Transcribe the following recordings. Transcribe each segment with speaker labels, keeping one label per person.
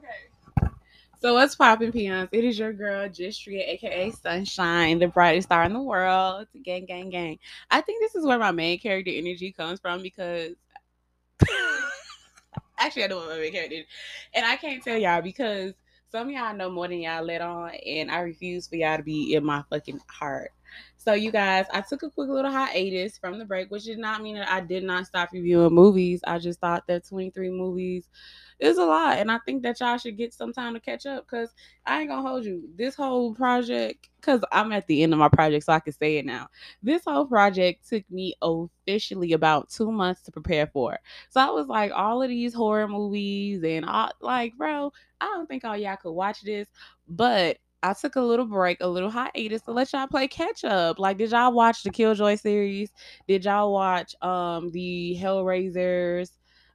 Speaker 1: Okay. So what's popping, peons? It is your girl, Justdria, aka Sunshine, the brightest star in the world. Gang, gang, gang. I think this is where my main character energy comes from because actually I don't what my main character. And I can't tell y'all because some y'all know more than y'all let on, and I refuse for y'all to be in my fucking heart. So, you guys, I took a quick little hiatus from the break, which did not mean that I did not stop reviewing movies. I just thought that 23 movies is a lot. And I think that y'all should get some time to catch up because I ain't gonna hold you. This whole project, because I'm at the end of my project, so I can say it now. This whole project took me officially about two months to prepare for. So I was like, all of these horror movies and like, bro, I don't think all y'all could watch this, but I took a little break, a little hiatus to let y'all play catch up. Like, did y'all watch the Killjoy series? Did y'all watch um the Hellraisers?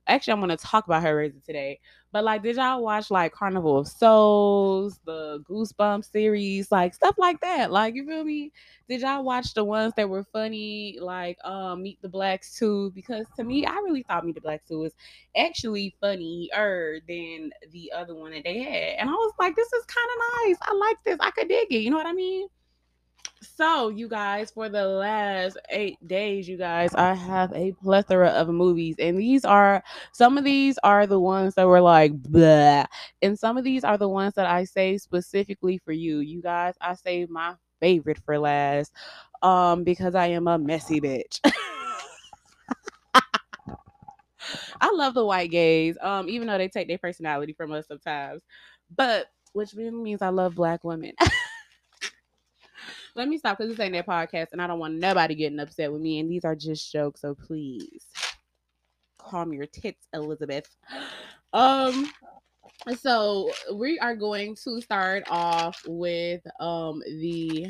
Speaker 1: Actually, I'm gonna talk about Hellraiser today. But like, did y'all watch like Carnival of Souls, the Goosebumps series, like stuff like that? Like, you feel me? Did y'all watch the ones that were funny, like um Meet the Blacks too? Because to me, I really thought Meet the Blacks too was actually funnier than the other one that they had. And I was like, this is kind of nice. I like this. I could dig it. You know what I mean? So, you guys, for the last eight days, you guys, I have a plethora of movies, and these are some of these are the ones that were like blah, and some of these are the ones that I say specifically for you. You guys, I saved my favorite for last, um, because I am a messy bitch. I love the white gays, um, even though they take their personality from us sometimes, but which means I love black women. Let me stop because this ain't their podcast, and I don't want nobody getting upset with me. And these are just jokes, so please calm your tits, Elizabeth. Um, so we are going to start off with um the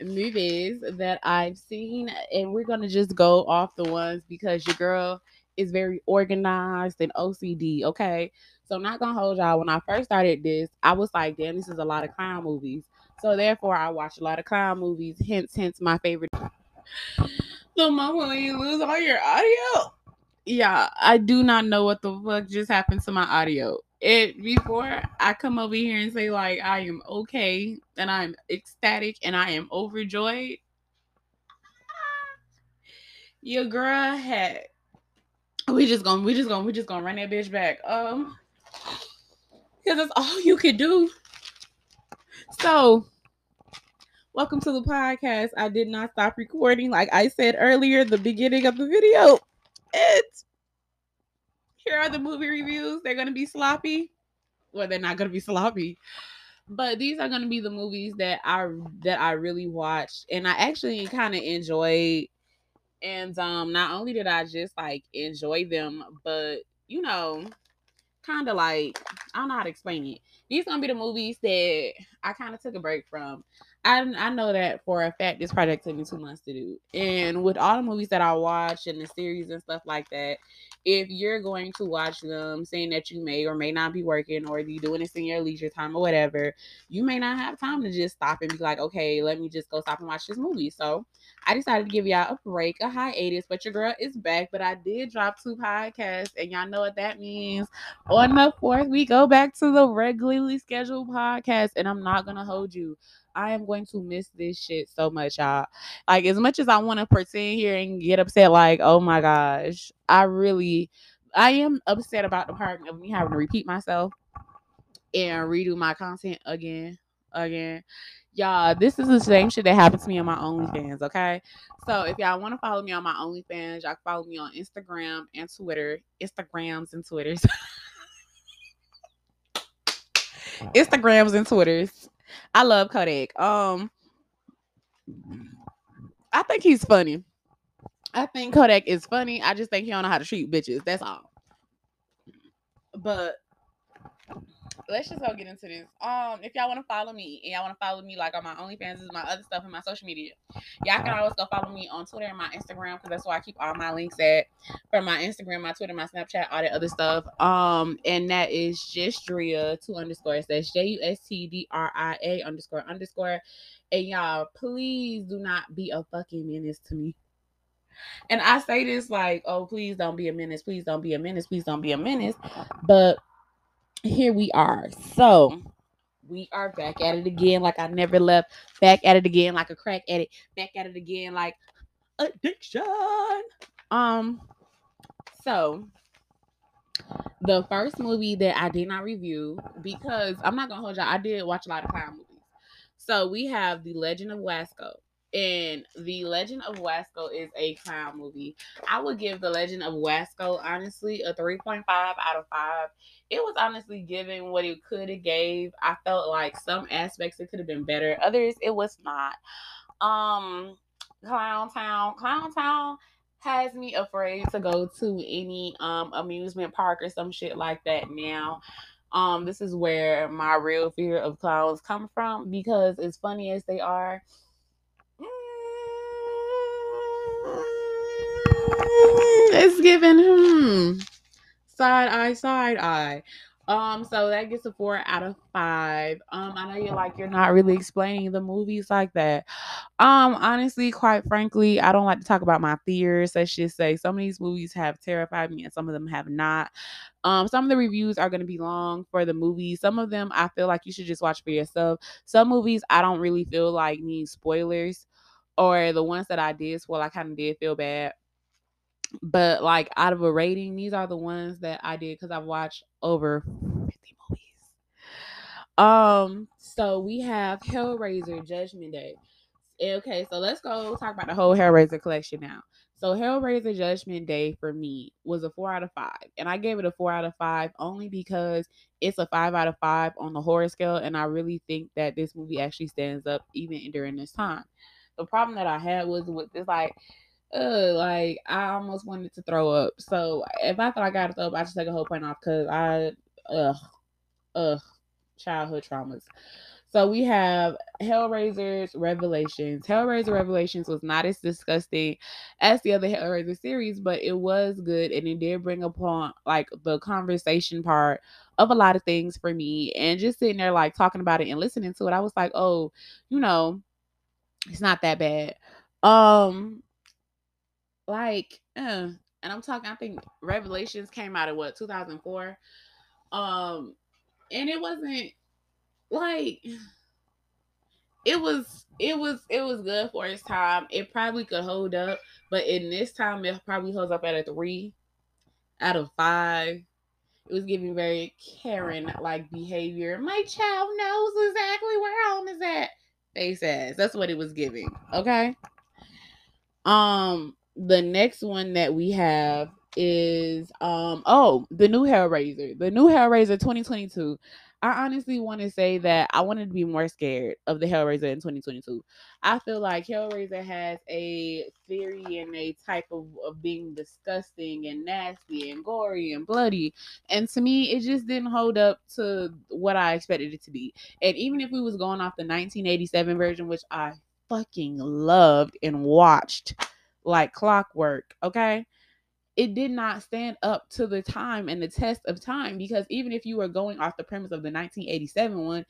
Speaker 1: movies that I've seen, and we're gonna just go off the ones because your girl is very organized and OCD. Okay, so I'm not gonna hold y'all. When I first started this, I was like, damn, this is a lot of clown movies. So therefore, I watch a lot of clown movies. Hence, hence my favorite. The moment when you lose all your audio. Yeah, I do not know what the fuck just happened to my audio. It before I come over here and say like I am okay and I'm ecstatic and I am overjoyed. Your girl had. We just gonna we just gonna we just gonna run that bitch back. Um, because that's all you could do. So, welcome to the podcast. I did not stop recording. Like I said earlier, the beginning of the video. It's here are the movie reviews. They're gonna be sloppy. Well, they're not gonna be sloppy. But these are gonna be the movies that I that I really watched and I actually kind of enjoyed. And um, not only did I just like enjoy them, but you know, kind of like I don't know how to explain it. These gonna be the movies that I kind of took a break from. I I know that for a fact this project took me two months to do, and with all the movies that I watch and the series and stuff like that, if you're going to watch them, saying that you may or may not be working or you doing this in your leisure time or whatever, you may not have time to just stop and be like, okay, let me just go stop and watch this movie. So I decided to give y'all a break, a hiatus, but your girl is back. But I did drop two podcasts, and y'all know what that means. On the fourth, we go back to the regularly scheduled podcast, and I'm not gonna hold you. I am going to miss this shit so much, y'all. Like, as much as I want to pretend here and get upset, like, oh my gosh, I really, I am upset about the part of me having to repeat myself and redo my content again, again. Y'all, this is the same shit that happened to me on my OnlyFans, okay? So if y'all want to follow me on my OnlyFans, y'all follow me on Instagram and Twitter. Instagrams and Twitters. Instagrams and Twitters. I love Kodak. Um I think he's funny. I think Kodak is funny. I just think he don't know how to treat bitches. That's all. But let's just go get into this. Um, if y'all want to follow me and y'all want to follow me like on my OnlyFans, is my other stuff and my social media. Y'all can always go follow me on Twitter and my Instagram because that's where I keep all my links at for my Instagram, my Twitter, my Snapchat, all that other stuff. Um, and that is Justdria two underscores. That's J U S T D R I A underscore underscore. And y'all, please do not be a fucking menace to me. And I say this like, oh, please don't be a menace. Please don't be a menace. Please don't be a menace. But here we are. So we are back at it again, like I never left. Back at it again, like a crack at it. Back at it again, like addiction. Um, so the first movie that I did not review because I'm not gonna hold y'all. I did watch a lot of clown movies. So we have The Legend of Wasco. And The Legend of Wasco is a clown movie. I would give The Legend of Wasco honestly a 3.5 out of 5. It was honestly given what it could have gave. I felt like some aspects it could have been better. Others it was not. Um Clown Town. Clown Town has me afraid to go to any um amusement park or some shit like that now. Um, this is where my real fear of clowns come from because as funny as they are, it's given hmm side eye, side eye. Um, so that gets a four out of five. Um, I know you're like you're not really explaining the movies like that. Um, honestly, quite frankly, I don't like to talk about my fears. Let's just say some of these movies have terrified me and some of them have not. Um, some of the reviews are gonna be long for the movies. Some of them I feel like you should just watch for yourself. Some movies I don't really feel like need spoilers, or the ones that I did spoil, I kind of did feel bad but like out of a rating, these are the ones that I did because I've watched over 50 movies. Um, so we have Hellraiser Judgment Day. Okay, so let's go talk about the whole Hellraiser collection now. So Hellraiser Judgment Day for me was a four out of five. And I gave it a four out of five only because it's a five out of five on the horror scale. And I really think that this movie actually stands up even during this time. The problem that I had was with this like uh, like I almost wanted to throw up. So if I thought I got to throw up, I just take a whole point off because I, ugh, ugh, childhood traumas. So we have Hellraiser's Revelations. Hellraiser Revelations was not as disgusting as the other Hellraiser series, but it was good and it did bring upon like the conversation part of a lot of things for me. And just sitting there like talking about it and listening to it, I was like, oh, you know, it's not that bad. Um, like, uh, and I'm talking, I think Revelations came out of what 2004. Um, and it wasn't like it was it was it was good for its time. It probably could hold up, but in this time it probably holds up at a three out of five. It was giving very Karen like behavior. My child knows exactly where home is at. Face ass. That's what it was giving. Okay. Um, the next one that we have is um oh the new Hellraiser, the new Hellraiser 2022. I honestly want to say that I wanted to be more scared of the Hellraiser in 2022. I feel like Hellraiser has a theory and a type of, of being disgusting and nasty and gory and bloody. And to me, it just didn't hold up to what I expected it to be. And even if we was going off the 1987 version, which I fucking loved and watched like clockwork, okay? It did not stand up to the time and the test of time because even if you were going off the premise of the 1987 one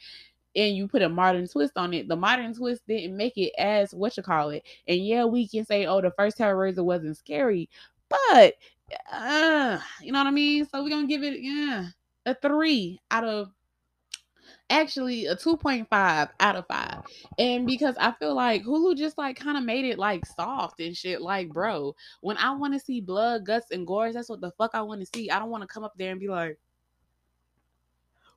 Speaker 1: and you put a modern twist on it, the modern twist didn't make it as what you call it. And yeah, we can say, oh, the first Hellraiser wasn't scary, but uh, you know what I mean? So we're gonna give it yeah a three out of actually a 2.5 out of 5 and because i feel like hulu just like kind of made it like soft and shit like bro when i want to see blood guts and gore that's what the fuck i want to see. I don't want to come up there and be like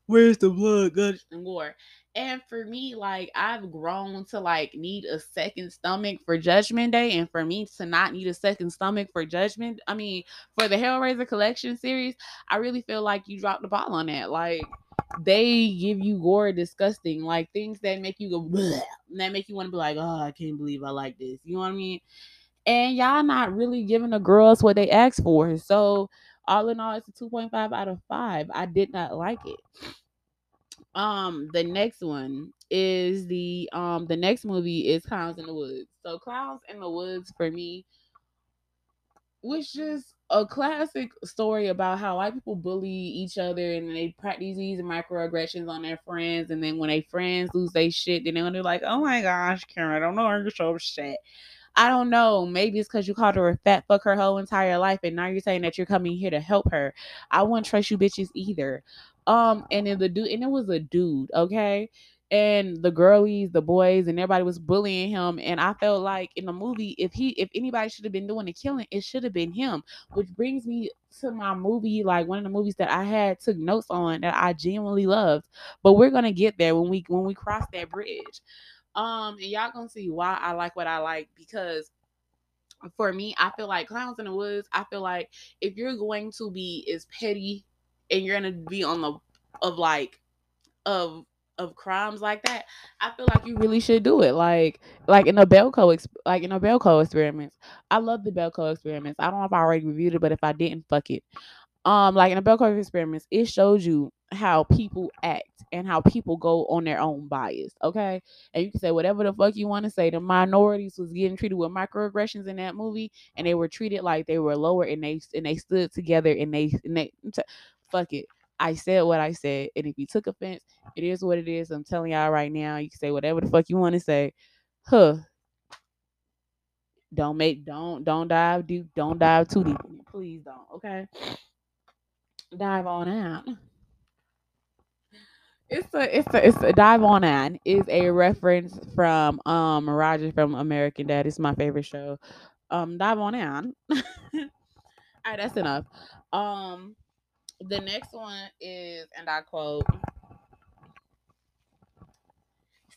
Speaker 1: where's the blood guts and gore? And for me like i've grown to like need a second stomach for judgment day and for me to not need a second stomach for judgment i mean for the hellraiser collection series i really feel like you dropped the ball on that. Like they give you gore disgusting, like things that make you go that make you want to be like, oh, I can't believe I like this. You know what I mean? And y'all not really giving the girls what they asked for. So all in all, it's a 2.5 out of 5. I did not like it. Um, the next one is the um the next movie is Clowns in the Woods. So Clowns in the Woods for me was just a classic story about how white people bully each other and they practice these microaggressions on their friends. And then when they friends lose their shit, then they're like, oh my gosh, Karen, I don't know how you're so upset. I don't know. Maybe it's because you called her a fat fuck her whole entire life, and now you're saying that you're coming here to help her. I wouldn't trust you bitches either. Um, and then the dude, and it was a dude, okay? And the girlies, the boys, and everybody was bullying him. And I felt like in the movie, if he if anybody should have been doing the killing, it should have been him. Which brings me to my movie, like one of the movies that I had took notes on that I genuinely loved. But we're gonna get there when we when we cross that bridge. Um, and y'all gonna see why I like what I like because for me, I feel like Clowns in the Woods, I feel like if you're going to be as petty and you're gonna be on the of like of of crimes like that, I feel like you really should do it. Like like in the Belko like in the Belko experiments. I love the Belko experiments. I don't know if I already reviewed it, but if I didn't, fuck it. Um, like in the Belko experiments, it shows you how people act and how people go on their own bias. Okay. And you can say whatever the fuck you want to say. The minorities was getting treated with microaggressions in that movie, and they were treated like they were lower and they and they stood together and they and they fuck it. I said what I said, and if you took offense, it is what it is. I'm telling y'all right now. You can say whatever the fuck you want to say. Huh. Don't make don't don't dive deep. Don't dive too deep. Please don't. Okay. Dive on out. It's a it's a it's a dive on out is a reference from um Roger from American Dad. It's my favorite show. Um dive on out. All right, that's enough. Um the next one is and I quote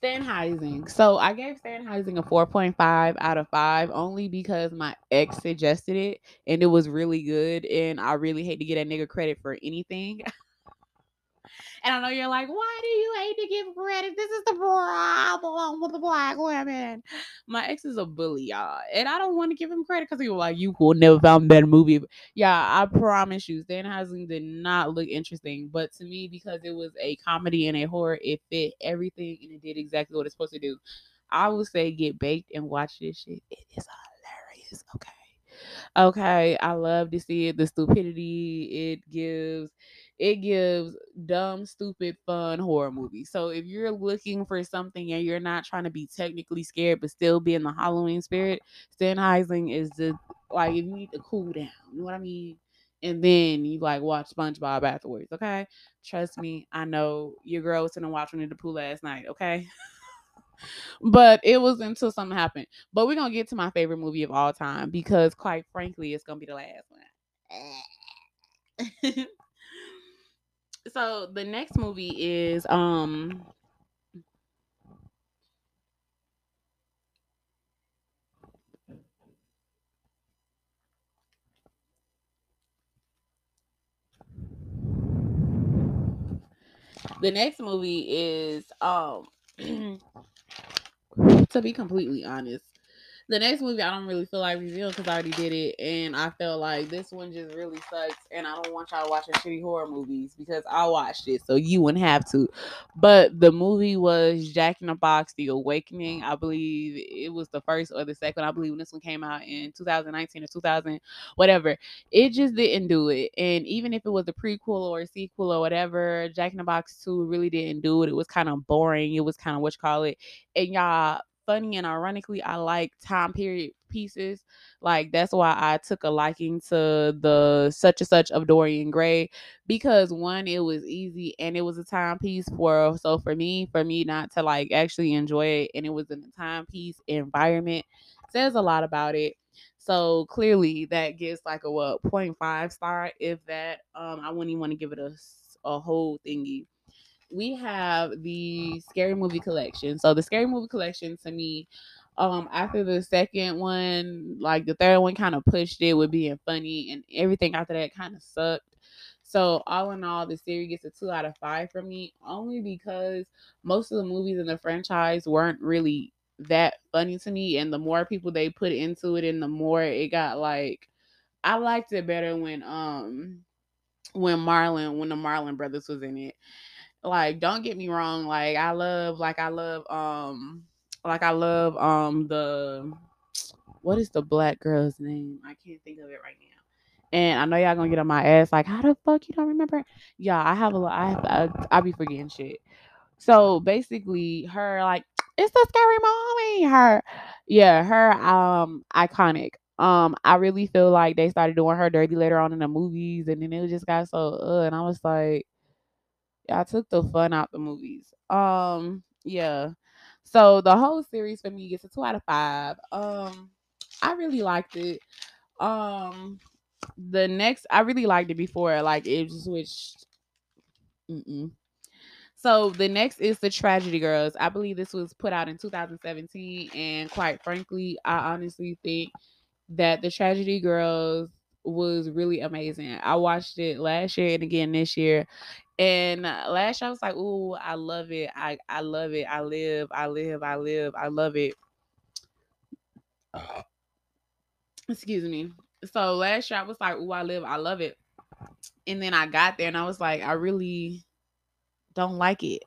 Speaker 1: Stan Helsing. So I gave Stan Helsing a 4.5 out of 5 only because my ex suggested it and it was really good. And I really hate to get a nigga credit for anything. And I know you're like, why do you hate to give credit? This is the problem with the black women. My ex is a bully, y'all. And I don't want to give him credit because he was like, you will never found that movie. Yeah, I promise you, Stan Helsing did not look interesting. But to me, because it was a comedy and a horror, it fit everything and it did exactly what it's supposed to do. I would say get baked and watch this shit. It is hilarious. Okay. Okay. I love to see it. The stupidity it gives it gives dumb, stupid, fun horror movies. So if you're looking for something and you're not trying to be technically scared but still be in the Halloween spirit, Stan Helsing is the like if you need to cool down. You know what I mean? And then you like watch SpongeBob afterwards, okay? Trust me, I know your girl was gonna watch Winnie the Pooh last night, okay? but it was until something happened. But we're gonna get to my favorite movie of all time because quite frankly, it's gonna be the last one. So the next movie is um the next movie is um to be completely honest the next movie I don't really feel like revealing because I already did it, and I felt like this one just really sucks, and I don't want y'all watching shitty horror movies because I watched it, so you wouldn't have to. But the movie was Jack in the Box: The Awakening. I believe it was the first or the second. I believe when this one came out in 2019 or 2000, whatever. It just didn't do it, and even if it was a prequel or a sequel or whatever, Jack in the Box 2 really didn't do it. It was kind of boring. It was kind of what you call it, and y'all funny and ironically, I like time period pieces. Like that's why I took a liking to the such and such of Dorian Gray because one, it was easy and it was a timepiece for so for me, for me not to like actually enjoy it and it was in a timepiece environment says a lot about it. So clearly that gives like a what 0.5 star if that um I wouldn't even want to give it a a whole thingy we have the scary movie collection. So the scary movie collection to me, um, after the second one, like the third one kind of pushed it with being funny and everything after that kind of sucked. So all in all, the series gets a two out of five from me, only because most of the movies in the franchise weren't really that funny to me. And the more people they put into it and the more it got like I liked it better when um when Marlon when the Marlon brothers was in it like don't get me wrong like i love like i love um like i love um the what is the black girl's name? I can't think of it right now. And i know y'all gonna get on my ass like how the fuck you don't remember? Yeah i have a lot i have I, be forgetting shit. So basically her like it's the scary mommy her yeah her um iconic. Um i really feel like they started doing her dirty later on in the movies and then it just got so uh and i was like Y'all took the fun out the movies. Um, yeah. So the whole series for me gets a two out of five. Um, I really liked it. Um, the next I really liked it before, like it switched. Mm-mm. So the next is the Tragedy Girls. I believe this was put out in 2017, and quite frankly, I honestly think that the Tragedy Girls was really amazing. I watched it last year and again this year. And uh, last year I was like, "Ooh, I love it. I I love it. I live. I live. I live. I love it." Excuse me. So last year I was like, "Ooh, I live. I love it." And then I got there and I was like, "I really don't like it."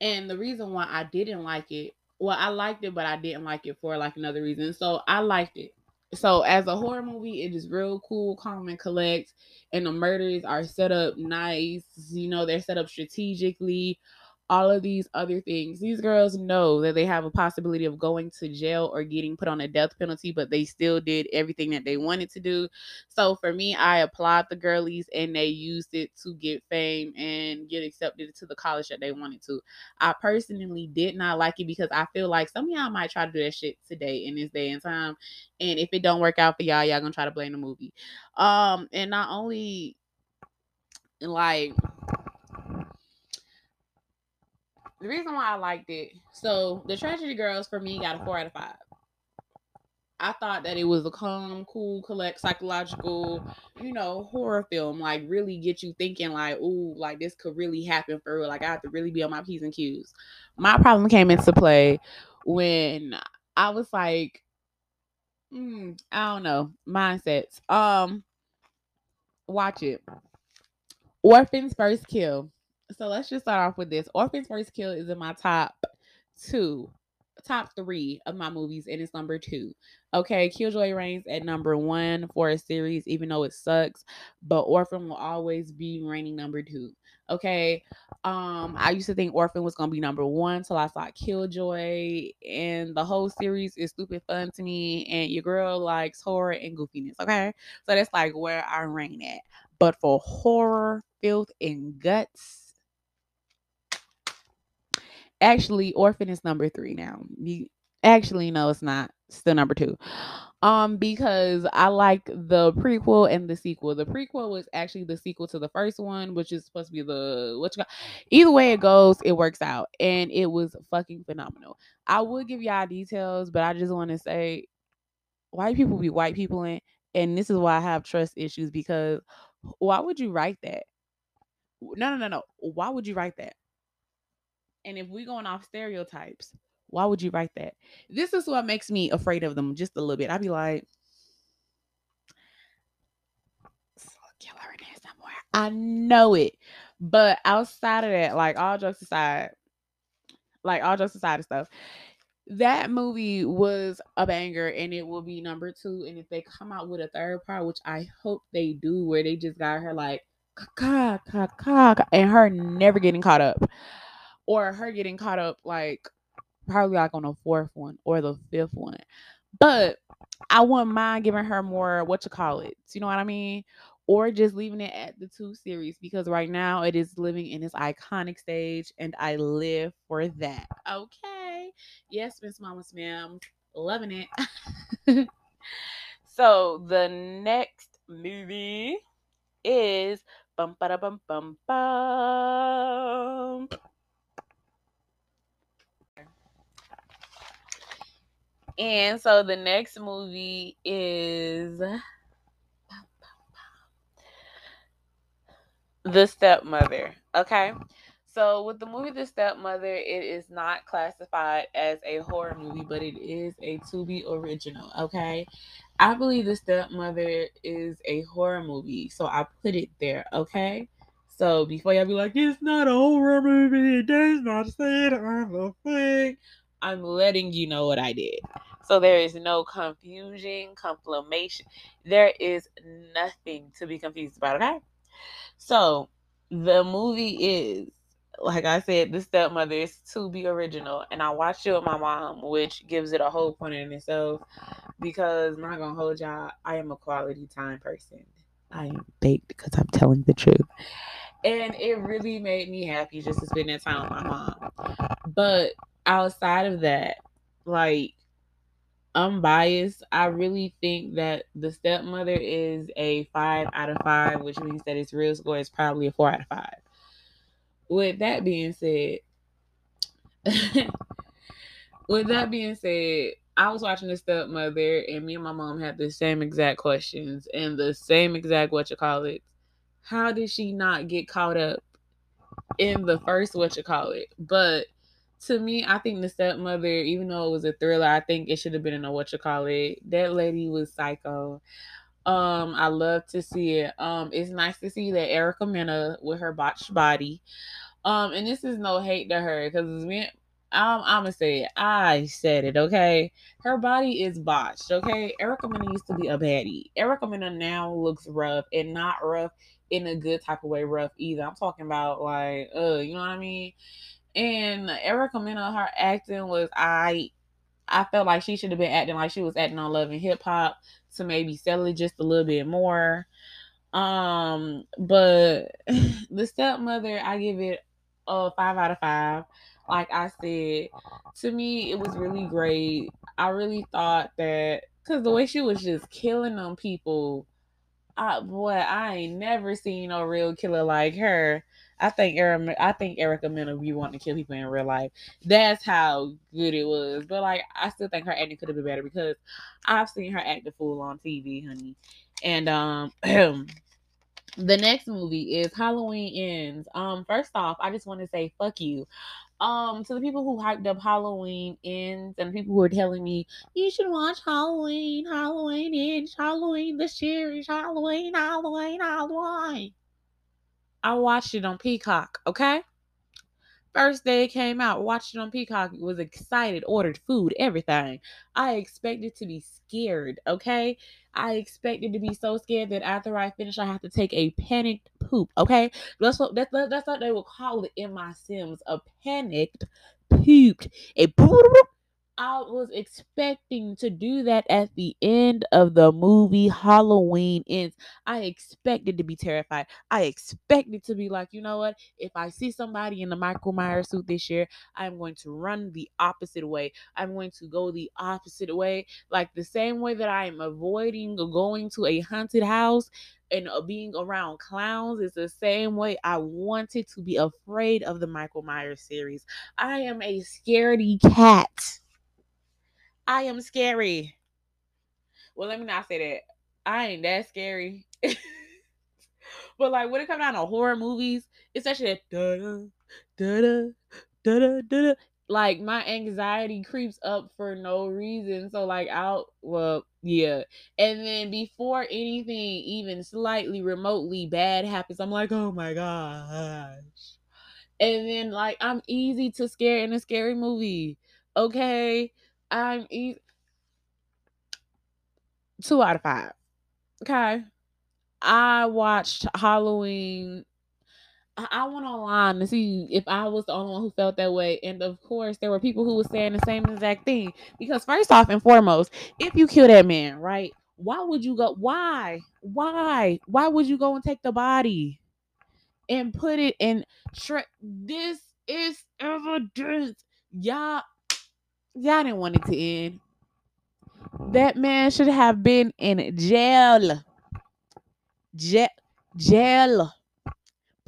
Speaker 1: And the reason why I didn't like it, well, I liked it, but I didn't like it for like another reason. So I liked it. So as a horror movie, it is real cool, calm and collect, and the murders are set up nice. You know, they're set up strategically all of these other things. These girls know that they have a possibility of going to jail or getting put on a death penalty, but they still did everything that they wanted to do. So for me, I applaud the girlies and they used it to get fame and get accepted to the college that they wanted to. I personally did not like it because I feel like some of y'all might try to do that shit today in this day and time. And if it don't work out for y'all, y'all gonna try to blame the movie. Um, and not only like the reason why I liked it, so the Tragedy Girls for me got a four out of five. I thought that it was a calm, cool, collect, psychological, you know, horror film. Like really get you thinking, like, ooh, like this could really happen for real. Like I have to really be on my p's and q's. My problem came into play when I was like, mm, I don't know, mindsets. Um, watch it. Orphan's first kill so let's just start off with this. Orphan's First Kill is in my top two, top three of my movies, and it's number two. Okay, Killjoy reigns at number one for a series, even though it sucks, but Orphan will always be reigning number two. Okay. Um, I used to think Orphan was gonna be number one till I saw Killjoy, and the whole series is stupid fun to me. And your girl likes horror and goofiness. Okay, so that's like where I reign at. But for horror, filth, and guts, Actually, Orphan is number three now. actually, no, it's not. Still number two. Um, because I like the prequel and the sequel. The prequel was actually the sequel to the first one, which is supposed to be the what you got. Either way it goes, it works out, and it was fucking phenomenal. I would give y'all details, but I just want to say, white people be white people in, and this is why I have trust issues because why would you write that? No, no, no, no. Why would you write that? And if we're going off stereotypes, why would you write that? This is what makes me afraid of them just a little bit. I'd be like, killer in there somewhere. I know it. But outside of that, like all jokes aside, like all jokes aside and stuff, that movie was a banger and it will be number two. And if they come out with a third part, which I hope they do, where they just got her like, ka and her never getting caught up or her getting caught up like probably like on the fourth one or the fifth one. But I wouldn't mind giving her more what you call it. You know what I mean? Or just leaving it at the two series because right now it is living in its iconic stage and I live for that. Okay. Yes, Miss Mama Ma'am. Loving it. so the next movie is bum ba da bum bum bum. And so the next movie is The Stepmother. Okay. So with the movie The Stepmother, it is not classified as a horror movie, but it is a Tubi original. Okay. I believe The Stepmother is a horror movie. So I put it there. Okay. So before y'all be like, it's not a horror movie, it does not say it on the thing. I'm letting you know what I did. So there is no confusion, confirmation. There is nothing to be confused about, okay? So the movie is like I said, the stepmother is Tubi original, and I watched it with my mom, which gives it a whole point in itself. Because I'm not gonna hold y'all, I am a quality time person. I am baked because I'm telling the truth, and it really made me happy just to spend that time with my mom. But outside of that, like unbiased, I really think that the stepmother is a five out of five, which means that its real score is probably a four out of five. With that being said, with that being said, I was watching the stepmother, and me and my mom had the same exact questions and the same exact what you call it. How did she not get caught up in the first what you call it? But to me, I think the stepmother, even though it was a thriller, I think it should have been in a what you call it. That lady was psycho. Um, I love to see it. Um, it's nice to see that Erica Mena with her botched body. Um, and this is no hate to her because me, I'm, I'm gonna say it. I said it. Okay, her body is botched. Okay, Erica Mena used to be a baddie. Erica Mena now looks rough and not rough in a good type of way. Rough either. I'm talking about like, uh, you know what I mean? And Erica Mena, her acting was I. I felt like she should have been acting like she was acting on Love and Hip Hop to maybe sell it just a little bit more. Um, but the stepmother, I give it a five out of five. Like I said, to me, it was really great. I really thought that because the way she was just killing them people, I boy, I ain't never seen no real killer like her. I think Erica, I think Erica Mena be wanting to kill people in real life. That's how good it was. But like, I still think her acting could have been better because I've seen her act a fool on TV, honey. And um, the next movie is Halloween Ends. Um, first off, I just want to say fuck you. Um, to the people who hyped up Halloween Ends and people who are telling me you should watch Halloween, Halloween Ends, Halloween the series, Halloween, Halloween, Halloween. I watched it on Peacock, okay? First day it came out, watched it on Peacock, was excited, ordered food, everything. I expected to be scared, okay? I expected to be so scared that after I finish, I have to take a panicked poop, okay? That's what that's, that's what they will call it in my Sims, a panicked pooped. A I was expecting to do that at the end of the movie Halloween ends. I expected to be terrified. I expected to be like, you know what? If I see somebody in the Michael Myers suit this year, I'm going to run the opposite way. I'm going to go the opposite way. Like the same way that I am avoiding going to a haunted house and uh, being around clowns is the same way I wanted to be afraid of the Michael Myers series. I am a scaredy cat. I am scary. Well, let me not say that. I ain't that scary. but like when it comes down to horror movies, it's actually da da da da da da. Like my anxiety creeps up for no reason. So like I'll well yeah. And then before anything even slightly remotely bad happens, I'm like, oh my gosh. And then like I'm easy to scare in a scary movie. Okay. I'm easy. Two out of five. Okay. I watched Halloween. I went online to see if I was the only one who felt that way. And of course, there were people who were saying the same exact thing. Because, first off and foremost, if you kill that man, right? Why would you go? Why? Why? Why would you go and take the body and put it in? Shred? This is evidence. Y'all, y'all didn't want it to end. That man should have been in jail. Jail. Jail.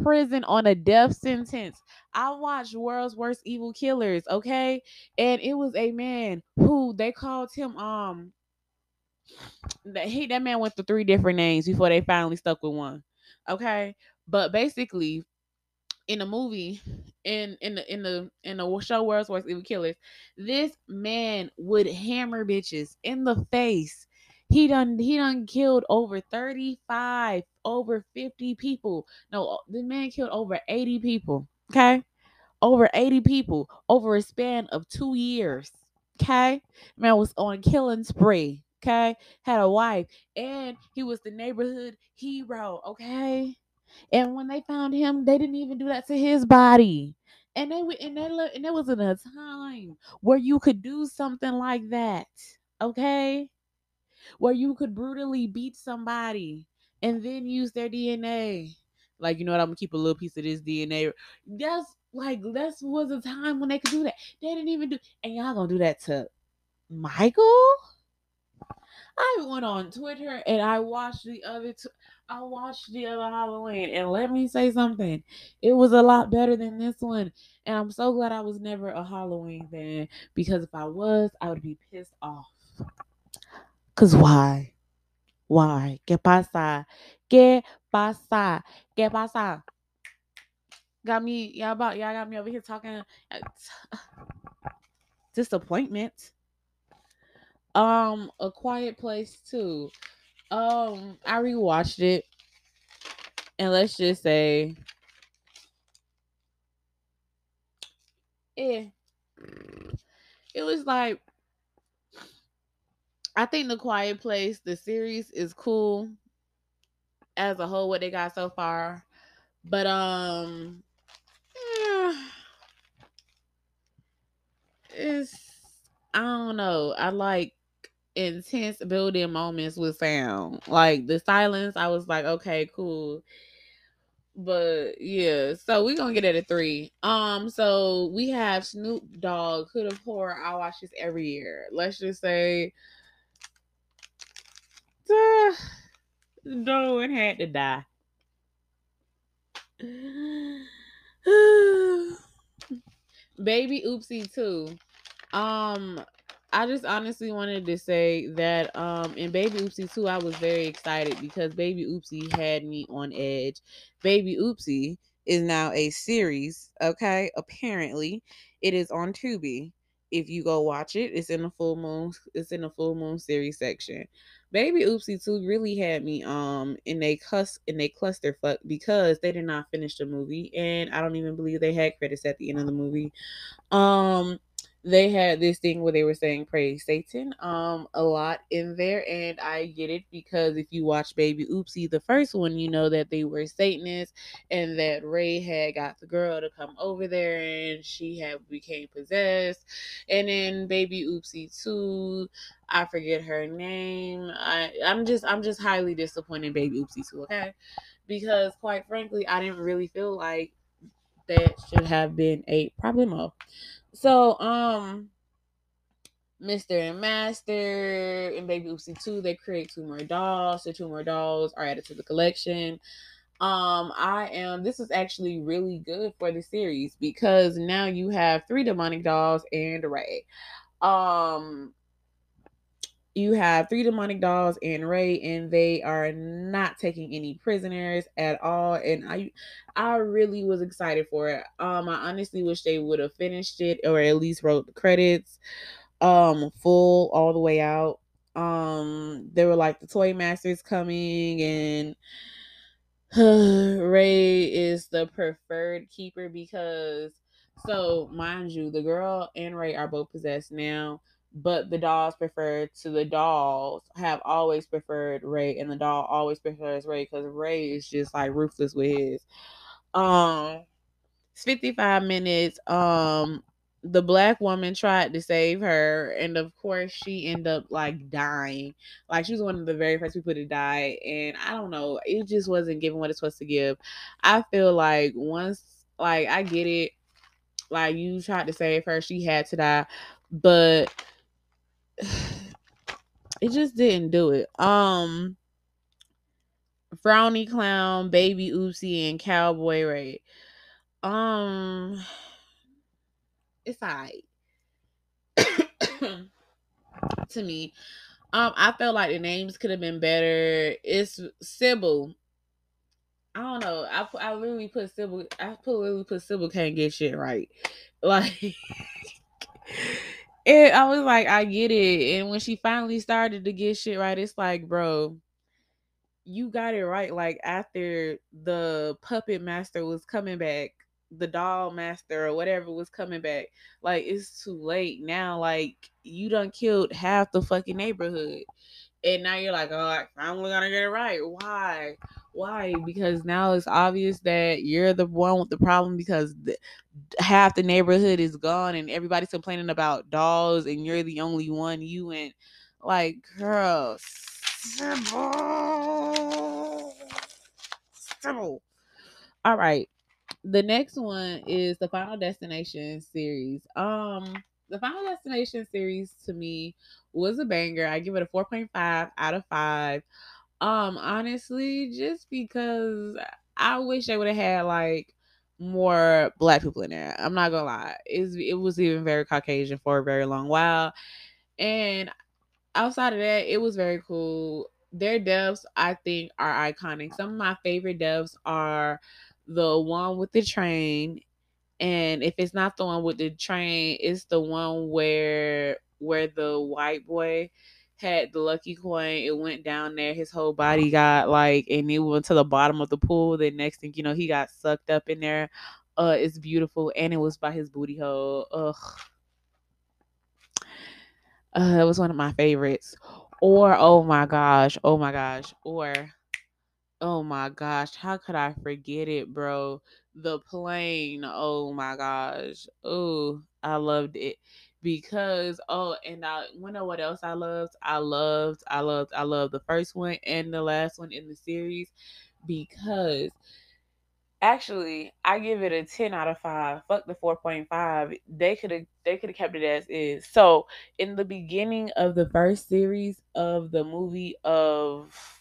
Speaker 1: Prison on a death sentence. I watched World's Worst Evil Killers, okay? And it was a man who they called him um that he that man went through three different names before they finally stuck with one. Okay? But basically in the movie in in the in the in the show World's Worst Evil Killers, this man would hammer bitches in the face. He done he done killed over 35, over 50 people. No, the man killed over 80 people. Okay. Over 80 people over a span of two years. Okay. Man was on killing spree. Okay. Had a wife. And he was the neighborhood hero. Okay And when they found him, they didn't even do that to his body. And they and they look and there was in a time where you could do something like that. Okay? Where you could brutally beat somebody and then use their DNA. Like, you know what? I'm gonna keep a little piece of this DNA. That's like that was a time when they could do that. They didn't even do and y'all gonna do that to Michael? I went on Twitter and I watched the other t- I watched the other Halloween and let me say something. It was a lot better than this one. And I'm so glad I was never a Halloween fan because if I was, I would be pissed off. Cause why? Why? ¿Qué pasa? ¿Qué pasa? ¿Qué pasa? Got me, y'all about y'all got me over here talking uh, disappointment. Um, A Quiet Place too. Um, I rewatched it, and let's just say, yeah, it was like I think The Quiet Place, the series is cool as a whole. What they got so far, but um, yeah, it's I don't know. I like intense building moments with sound. Like the silence, I was like, okay, cool. But yeah, so we're gonna get it a three. Um, so we have Snoop Dogg, Hood of Horror. I watch this every year. Let's just say uh, Darwin had to die. Baby Oopsie too. Um, I just honestly wanted to say that um in Baby Oopsie 2, I was very excited because Baby Oopsie had me on edge. Baby Oopsie is now a series, okay? Apparently, it is on Tubi. If you go watch it, it's in the full moon, it's in the full moon series section. Baby Oopsie 2 really had me um in a cuss in a clusterfuck because they did not finish the movie and I don't even believe they had credits at the end of the movie. Um they had this thing where they were saying praise Satan um a lot in there and I get it because if you watch Baby Oopsie the first one you know that they were Satanists and that Ray had got the girl to come over there and she had became possessed. And then Baby Oopsie 2 I forget her name. I I'm just I'm just highly disappointed Baby Oopsie 2 okay? Because quite frankly I didn't really feel like that should have been a problemo. So, um, Mr. and Master and Baby Oopsie 2, they create two more dolls. So two more dolls are added to the collection. Um, I am this is actually really good for the series because now you have three demonic dolls and a Ray. Um you have three demonic dolls and Ray, and they are not taking any prisoners at all. And I, I really was excited for it. Um, I honestly wish they would have finished it or at least wrote the credits, um, full all the way out. Um, there were like the toy masters coming, and Ray is the preferred keeper because, so mind you, the girl and Ray are both possessed now but the dolls prefer to the dolls have always preferred Ray, and the doll always prefers Ray because Ray is just like ruthless with his. Um, it's 55 minutes. Um, the black woman tried to save her, and of course, she ended up like dying. Like she was one of the very first people to die, and I don't know, it just wasn't giving what it's supposed to give. I feel like once, like I get it, like you tried to save her, she had to die, but it just didn't do it. Um Frowny Clown, Baby Oopsie, and Cowboy Ray. Um it's alright. to me. Um, I felt like the names could have been better. It's Sybil. I don't know. I I literally put Sybil. I put literally put Sybil can't get shit right. Like it, I was like, I get it. And when she finally started to get shit right, it's like, bro, you got it right. Like after the puppet master was coming back, the doll master or whatever was coming back, like it's too late now. Like you done killed half the fucking neighborhood. And now you're like, oh, I'm gonna get it right. Why? Why? Because now it's obvious that you're the one with the problem because the, half the neighborhood is gone and everybody's complaining about dolls and you're the only one. You and like, girl, Sybil. Sybil. All right. The next one is the Final Destination series. Um, the Final Destination series to me was a banger. I give it a 4.5 out of 5. Um, honestly, just because I wish they would have had like more black people in there. I'm not gonna lie. It's, it was even very Caucasian for a very long while. And outside of that, it was very cool. Their deaths, I think, are iconic. Some of my favorite deaths are the one with the train, and if it's not the one with the train, it's the one where where the white boy had the lucky coin. It went down there. His whole body got like, and it went to the bottom of the pool. The next thing you know, he got sucked up in there. Uh, it's beautiful, and it was by his booty hole. Ugh. Uh, that was one of my favorites. Or oh my gosh, oh my gosh, or oh my gosh, how could I forget it, bro? The plane. Oh my gosh. Oh, I loved it because oh, and I you know what else I loved? I loved, I loved, I loved the first one and the last one in the series because Actually, I give it a 10 out of 5. Fuck the 4.5. They could have they could have kept it as is. So, in the beginning of the first series of the movie of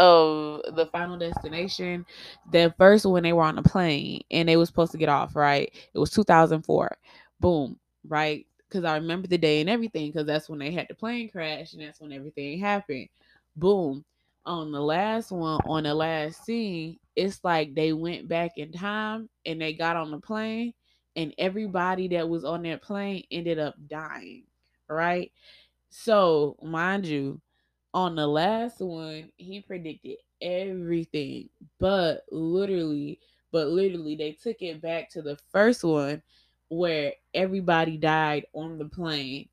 Speaker 1: of the final destination, the first when they were on the plane and they was supposed to get off, right? It was 2004. Boom, right? Cuz I remember the day and everything cuz that's when they had the plane crash and that's when everything happened. Boom on the last one, on the last scene, it's like they went back in time and they got on the plane, and everybody that was on that plane ended up dying, right? So, mind you, on the last one, he predicted everything, but literally, but literally, they took it back to the first one where everybody died on the plane,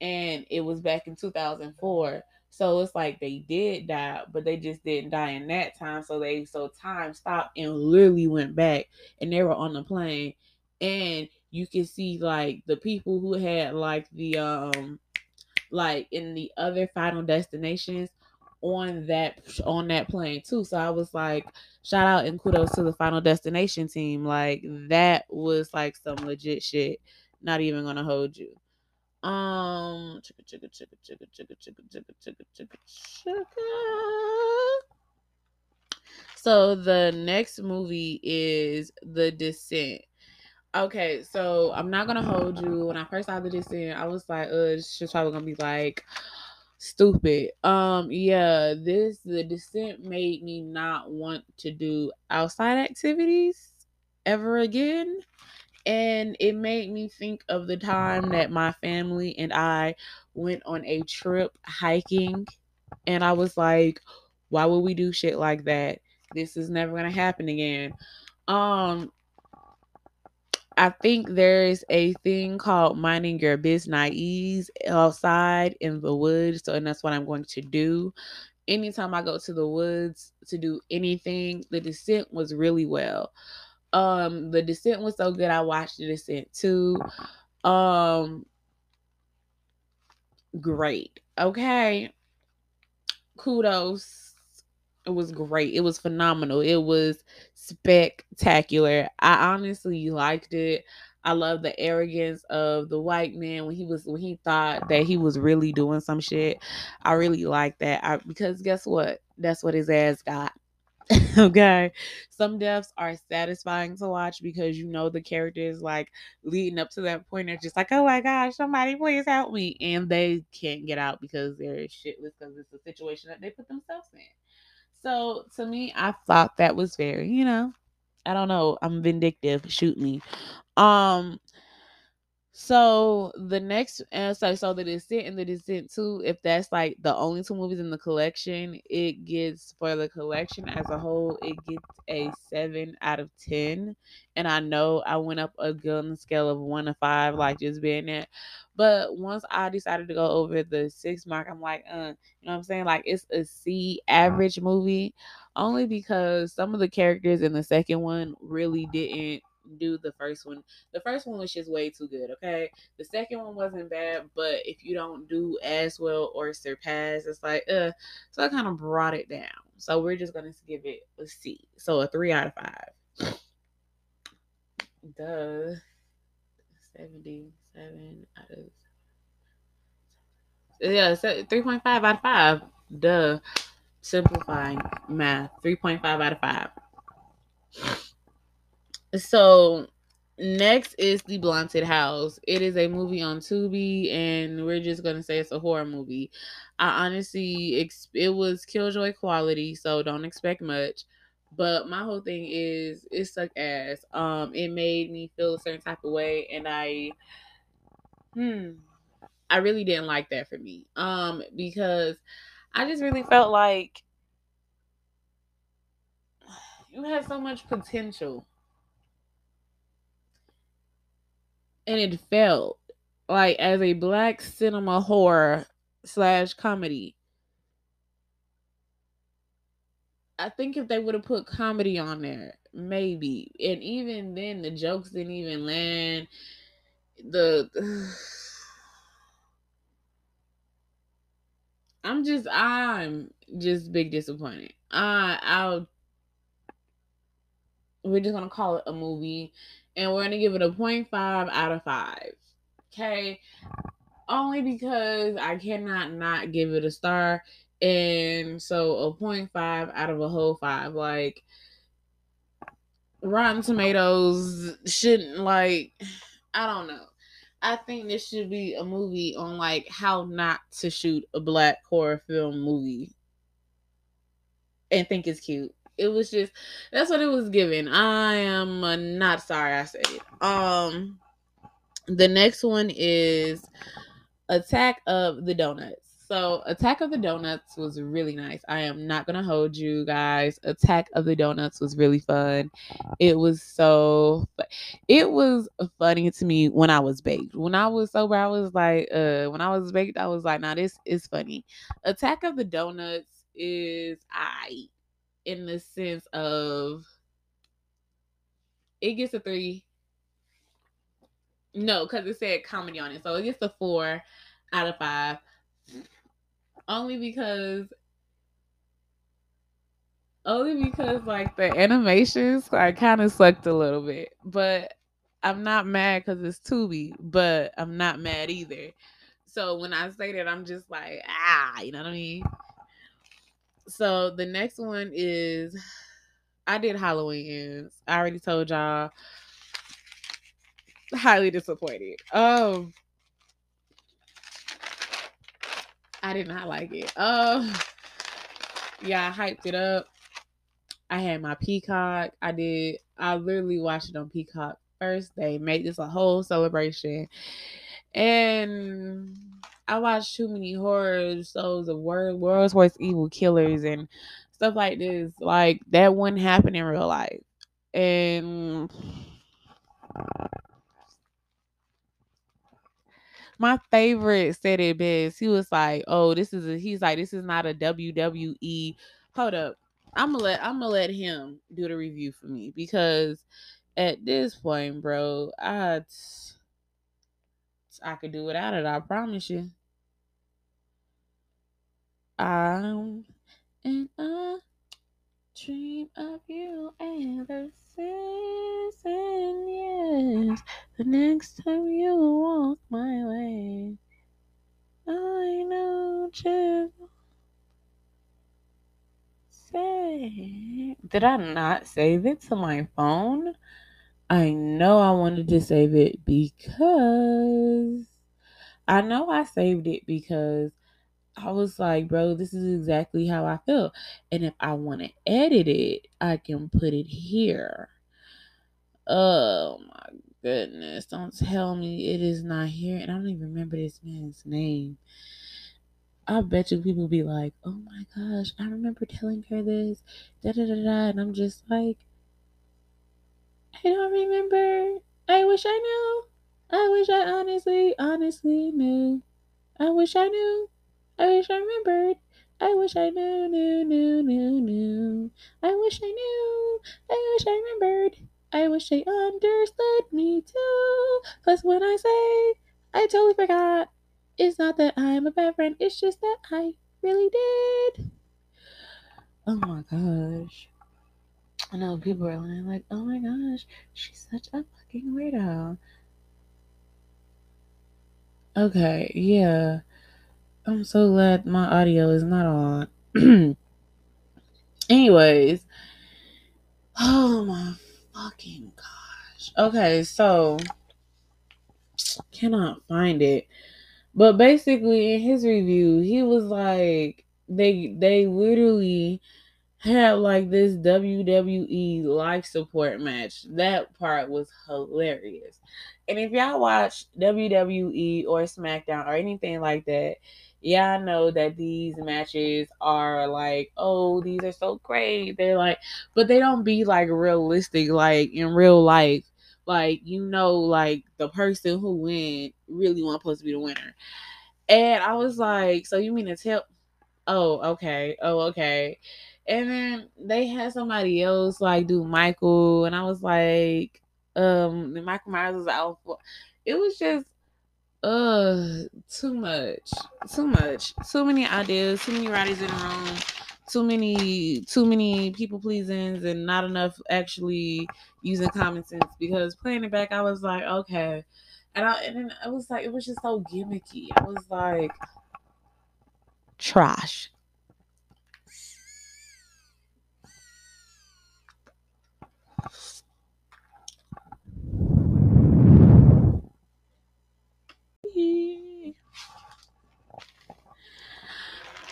Speaker 1: and it was back in 2004 so it's like they did die, but they just didn't die in that time. So they so time stopped and literally went back and they were on the plane. And you can see like the people who had like the um like in the other final destinations on that on that plane too. So I was like, shout out and kudos to the final destination team. Like that was like some legit shit. Not even gonna hold you. Um, chicka, chicka, chicka, chicka, chicka, chicka, chicka, chicka, chicka. So the next movie is The Descent. Okay, so I'm not gonna hold you. When I first saw The Descent, I was like, uh, this shit's probably gonna be like stupid. Um, yeah, this The Descent made me not want to do outside activities ever again and it made me think of the time that my family and I went on a trip hiking and I was like why would we do shit like that this is never to happen again um I think there's a thing called minding your business outside in the woods so and that's what I'm going to do anytime I go to the woods to do anything the descent was really well um, The Descent was so good. I watched The Descent too. Um, great. Okay. Kudos. It was great. It was phenomenal. It was spectacular. I honestly liked it. I love the arrogance of the white man when he was when he thought that he was really doing some shit. I really like that. I, because guess what? That's what his ass got. okay some deaths are satisfying to watch because you know the characters like leading up to that point they're just like oh my gosh somebody please help me and they can't get out because they're shitless because it's a situation that they put themselves in so to me i thought that was very you know? I don't know i'm vindictive shoot me. Um So the next, uh, so so the Descent and the Descent Two, if that's like the only two movies in the collection, it gets for the collection as a whole, it gets a seven out of ten. And I know I went up a good the scale of one to five, like just being there. But once I decided to go over the six mark, I'm like, uh, you know what I'm saying? Like it's a C average movie, only because some of the characters in the second one really didn't do the first one. The first one was just way too good, okay? The second one wasn't bad, but if you don't do as well or surpass, it's like, uh, so I kind of brought it down. So we're just gonna give it a C. So a three out of five. Duh. 77 out of yeah, so 3.5 out of 5. Duh. Simplifying math. 3.5 out of 5. So next is the Blunted House. It is a movie on Tubi, and we're just gonna say it's a horror movie. I honestly, it was Killjoy quality, so don't expect much. But my whole thing is it sucked ass. Um, it made me feel a certain type of way, and I, hmm, I really didn't like that for me. Um, because I just really felt like you had so much potential and it felt like as a black cinema horror slash comedy. I think if they would have put comedy on there, maybe, and even then the jokes didn't even land. The I'm just I'm just big disappointed. I I'll we're just gonna call it a movie and we're gonna give it a 0.5 out of 5. Okay. Only because I cannot not give it a star. And so a 0.5 out of a whole five. Like Rotten Tomatoes shouldn't like I don't know. I think this should be a movie on like how not to shoot a black horror film movie and think it's cute it was just that's what it was given. I am not sorry I said it. Um, the next one is Attack of the Donuts. So Attack of the Donuts was really nice. I am not gonna hold you guys. Attack of the Donuts was really fun. It was so it was funny to me when I was baked. When I was sober, I was like, uh when I was baked, I was like, now nah, this is funny. Attack of the Donuts is I in the sense of it gets a three. No, because it said comedy on it. So it gets a four out of five. Only because only because like the animations I kind of sucked a little bit. But I'm not mad because it's Tubi, but I'm not mad either. So when I say that, I'm just like, ah, you know what I mean? So the next one is I did Halloween ends. I already told y'all. Highly disappointed. Um I did not like it. Um yeah, I hyped it up. I had my Peacock. I did I literally watched it on Peacock first. They made this a whole celebration. And I watched too many horror shows of world, world's worst evil killers and stuff like this. Like that wouldn't happen in real life. And my favorite said it best. He was like, "Oh, this is a." He's like, "This is not a WWE." Hold up, I'm gonna let I'm gonna let him do the review for me because at this point, bro, I I could do without it. I promise you. I'm in a dream of you ever season yes. The next time you walk my way, I know you say. Did I not save it to my phone? I know I wanted to save it because I know I saved it because I was like, bro, this is exactly how I feel. And if I want to edit it, I can put it here. Oh my goodness. Don't tell me it is not here. And I don't even remember this man's name. I bet you people be like, oh my gosh, I remember telling her this. Da da da da. And I'm just like, I don't remember. I wish I knew. I wish I honestly, honestly knew. I wish I knew. I wish I remembered. I wish I knew, knew, knew, knew, knew. I wish I knew. I wish I remembered. I wish they understood me too. Cause when I say I totally forgot, it's not that I'm a bad friend, it's just that I really did. Oh my gosh. I know people are like, oh my gosh, she's such a fucking weirdo. Okay, yeah. I'm so glad my audio is not on. Anyways, oh my fucking gosh. Okay, so cannot find it. But basically in his review, he was like they they literally had like this WWE life support match. That part was hilarious. And if y'all watch WWE or SmackDown or anything like that, y'all know that these matches are like, oh, these are so great. They're like, but they don't be like realistic, like in real life. Like, you know, like the person who win really want supposed to be the winner. And I was like, so you mean to tell oh, okay, oh, okay. And then they had somebody else like do Michael, and I was like, um, Michael Myers was out it was just uh too much. Too much. Too many ideas, too many writers in the room, too many too many people pleasings and not enough actually using common sense because playing it back I was like, okay. And I and then I was like it was just so gimmicky. I was like trash.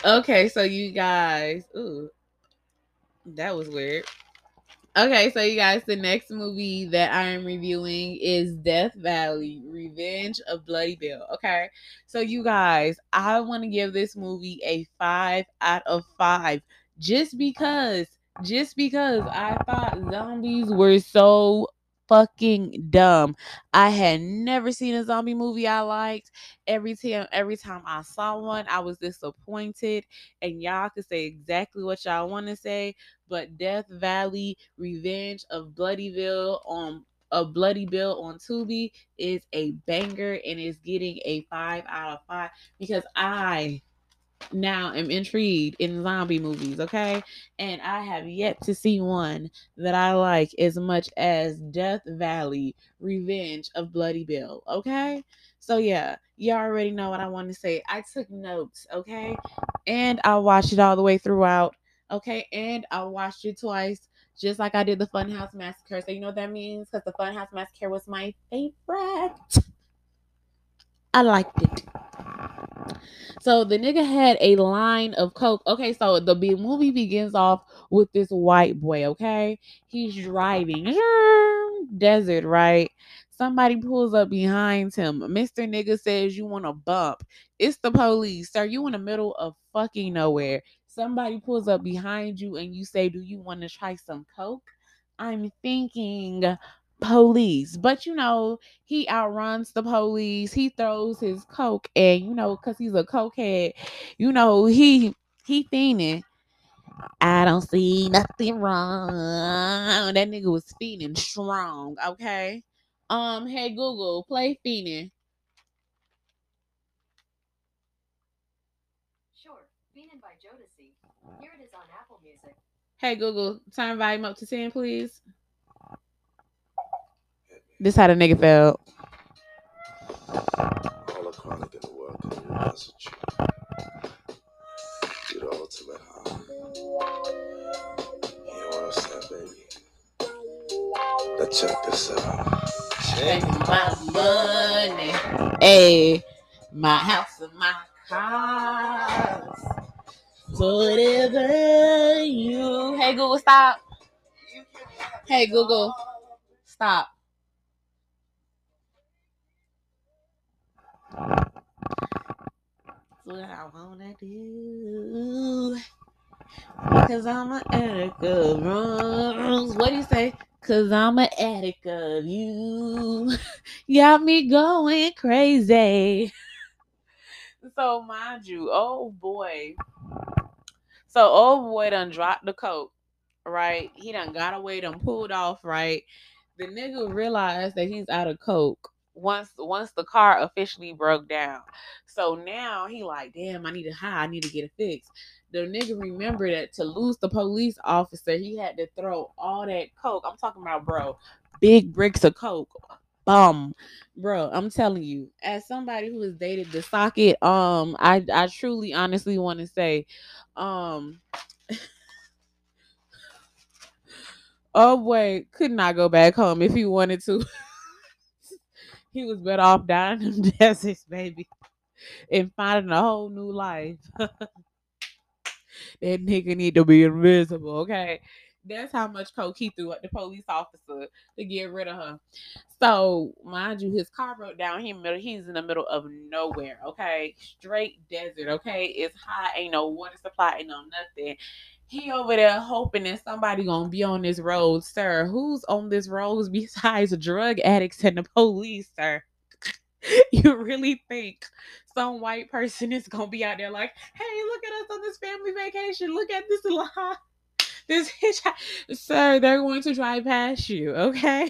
Speaker 1: Okay, so you guys, ooh, that was weird. Okay, so you guys, the next movie that I am reviewing is Death Valley Revenge of Bloody Bill. Okay, so you guys, I want to give this movie a five out of five just because, just because I thought zombies were so fucking dumb. I had never seen a zombie movie I liked. Every time every time I saw one, I was disappointed. And y'all can say exactly what y'all want to say, but Death Valley Revenge of Bloodyville on a Bloody Bill on Tubi is a banger and is getting a 5 out of 5 because I now am intrigued in zombie movies, okay? And I have yet to see one that I like as much as Death Valley Revenge of Bloody Bill, okay? So yeah, you already know what I want to say. I took notes, okay? And I watched it all the way throughout, okay? And I watched it twice. Just like I did the Funhouse Massacre. So you know what that means? Because the Funhouse Massacre was my favorite. I liked it. So the nigga had a line of coke. Okay, so the movie begins off with this white boy. Okay, he's driving desert, right? Somebody pulls up behind him. Mr. Nigga says, You want to bump. It's the police, sir. You in the middle of fucking nowhere. Somebody pulls up behind you and you say, Do you want to try some coke? I'm thinking police. But you know, he outruns the police. He throws his coke, and you know, cause he's a cokehead, you know, he he fiending. I don't see nothing wrong. That nigga was fiending strong. Okay. Um. Hey Google, play fiending. Sure, Feenin' by Jodeci. Here it is on Apple Music. Hey Google, turn volume up to ten, please. This how the nigga felt. All chronic in the world can you the ultimate high. You know what I'm saying, baby? Now check this out. Check my money. Hey, my house and my cars. Whatever you. Hey Google, stop. Hey Google, stop. What I wanna do. Cause I'm an addict of wrongs. What do you say? Cause I'm an addict of you. Got me going crazy. So mind you, oh boy. So old boy done dropped the coat, right? He done got away, done pulled off, right? The nigga realized that he's out of coke once once the car officially broke down. So now he like, damn, I need to hide, I need to get it fixed. The nigga remembered that to lose the police officer, he had to throw all that coke. I'm talking about, bro, big bricks of coke. Bum, bro. I'm telling you, as somebody who has dated the socket, um, I I truly, honestly want to say, um, oh boy, could not go back home if he wanted to. he was better off dying in the deserts, baby, and finding a whole new life. that nigga need to be invisible, okay? That's how much coke he threw at the police officer to get rid of her. So, mind you, his car broke down. He middle, he's in the middle of nowhere, okay? Straight desert, okay? It's hot, ain't no water supply, ain't no nothing. He over there hoping that somebody gonna be on this road, sir. Who's on this road besides drug addicts and the police, sir? you really think some white person is gonna be out there like, hey, look at us on this family vacation. Look at this line. This hitchhike. Sir, they're going to drive past you, okay?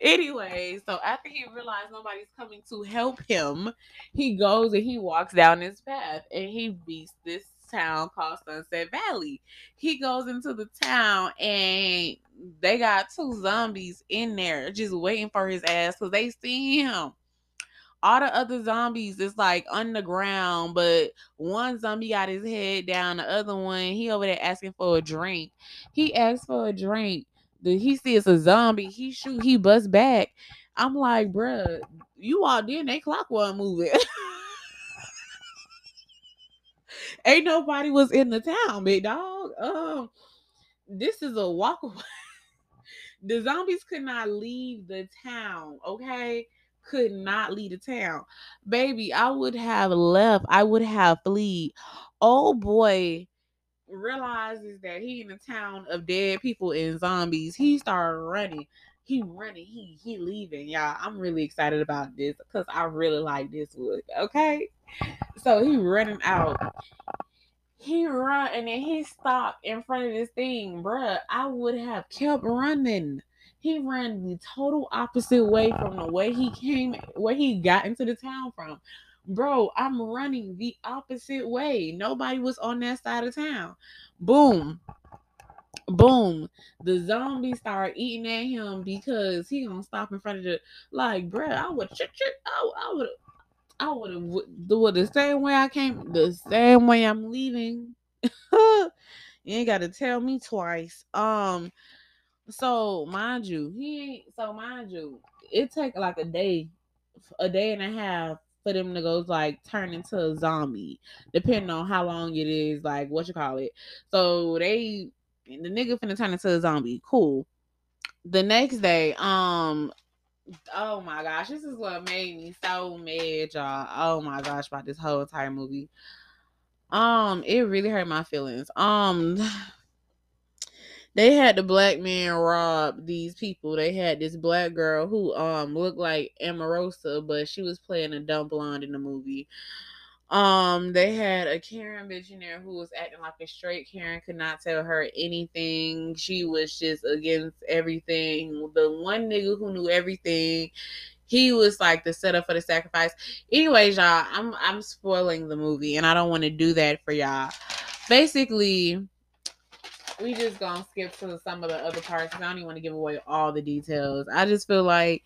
Speaker 1: anyway, so after he realized nobody's coming to help him, he goes and he walks down this path and he beats this town called Sunset Valley. He goes into the town and they got two zombies in there just waiting for his ass because they see him. All the other zombies is like underground, but one zombie got his head down, the other one, he over there asking for a drink. He asks for a drink. He sees a zombie, he shoot, he bust back. I'm like, bruh, you all did they clock one moving. Ain't nobody was in the town, big dog. Um, this is a walkaway. the zombies could not leave the town, okay? Could not leave the town. Baby, I would have left. I would have fleed. Oh boy realizes that he in the town of dead people and zombies. He started running. He running. He he leaving. Y'all, I'm really excited about this because I really like this wood. Okay. So he running out. He run and then he stopped in front of this thing, bruh. I would have kept running. He ran the total opposite way from the way he came, where he got into the town from. Bro, I'm running the opposite way. Nobody was on that side of town. Boom. Boom. The zombies start eating at him because he gonna stop in front of the like, bruh, I would I, I would I would do it the same way I came, the same way I'm leaving. you ain't got to tell me twice. Um, so mind you, he ain't. So mind you, it take like a day, a day and a half for them to go like turn into a zombie, depending on how long it is. Like what you call it. So they, the nigga finna turn into a zombie. Cool. The next day, um, oh my gosh, this is what made me so mad, y'all. Oh my gosh, about this whole entire movie. Um, it really hurt my feelings. Um, they had the black man rob these people. They had this black girl who um looked like Omarosa, but she was playing a dumb blonde in the movie. Um, they had a Karen bitch who was acting like a straight Karen, could not tell her anything. She was just against everything. The one nigga who knew everything, he was like the setup for the sacrifice. Anyways, y'all, I'm I'm spoiling the movie and I don't want to do that for y'all. Basically, we just gonna skip to some of the other parts. I don't even want to give away all the details. I just feel like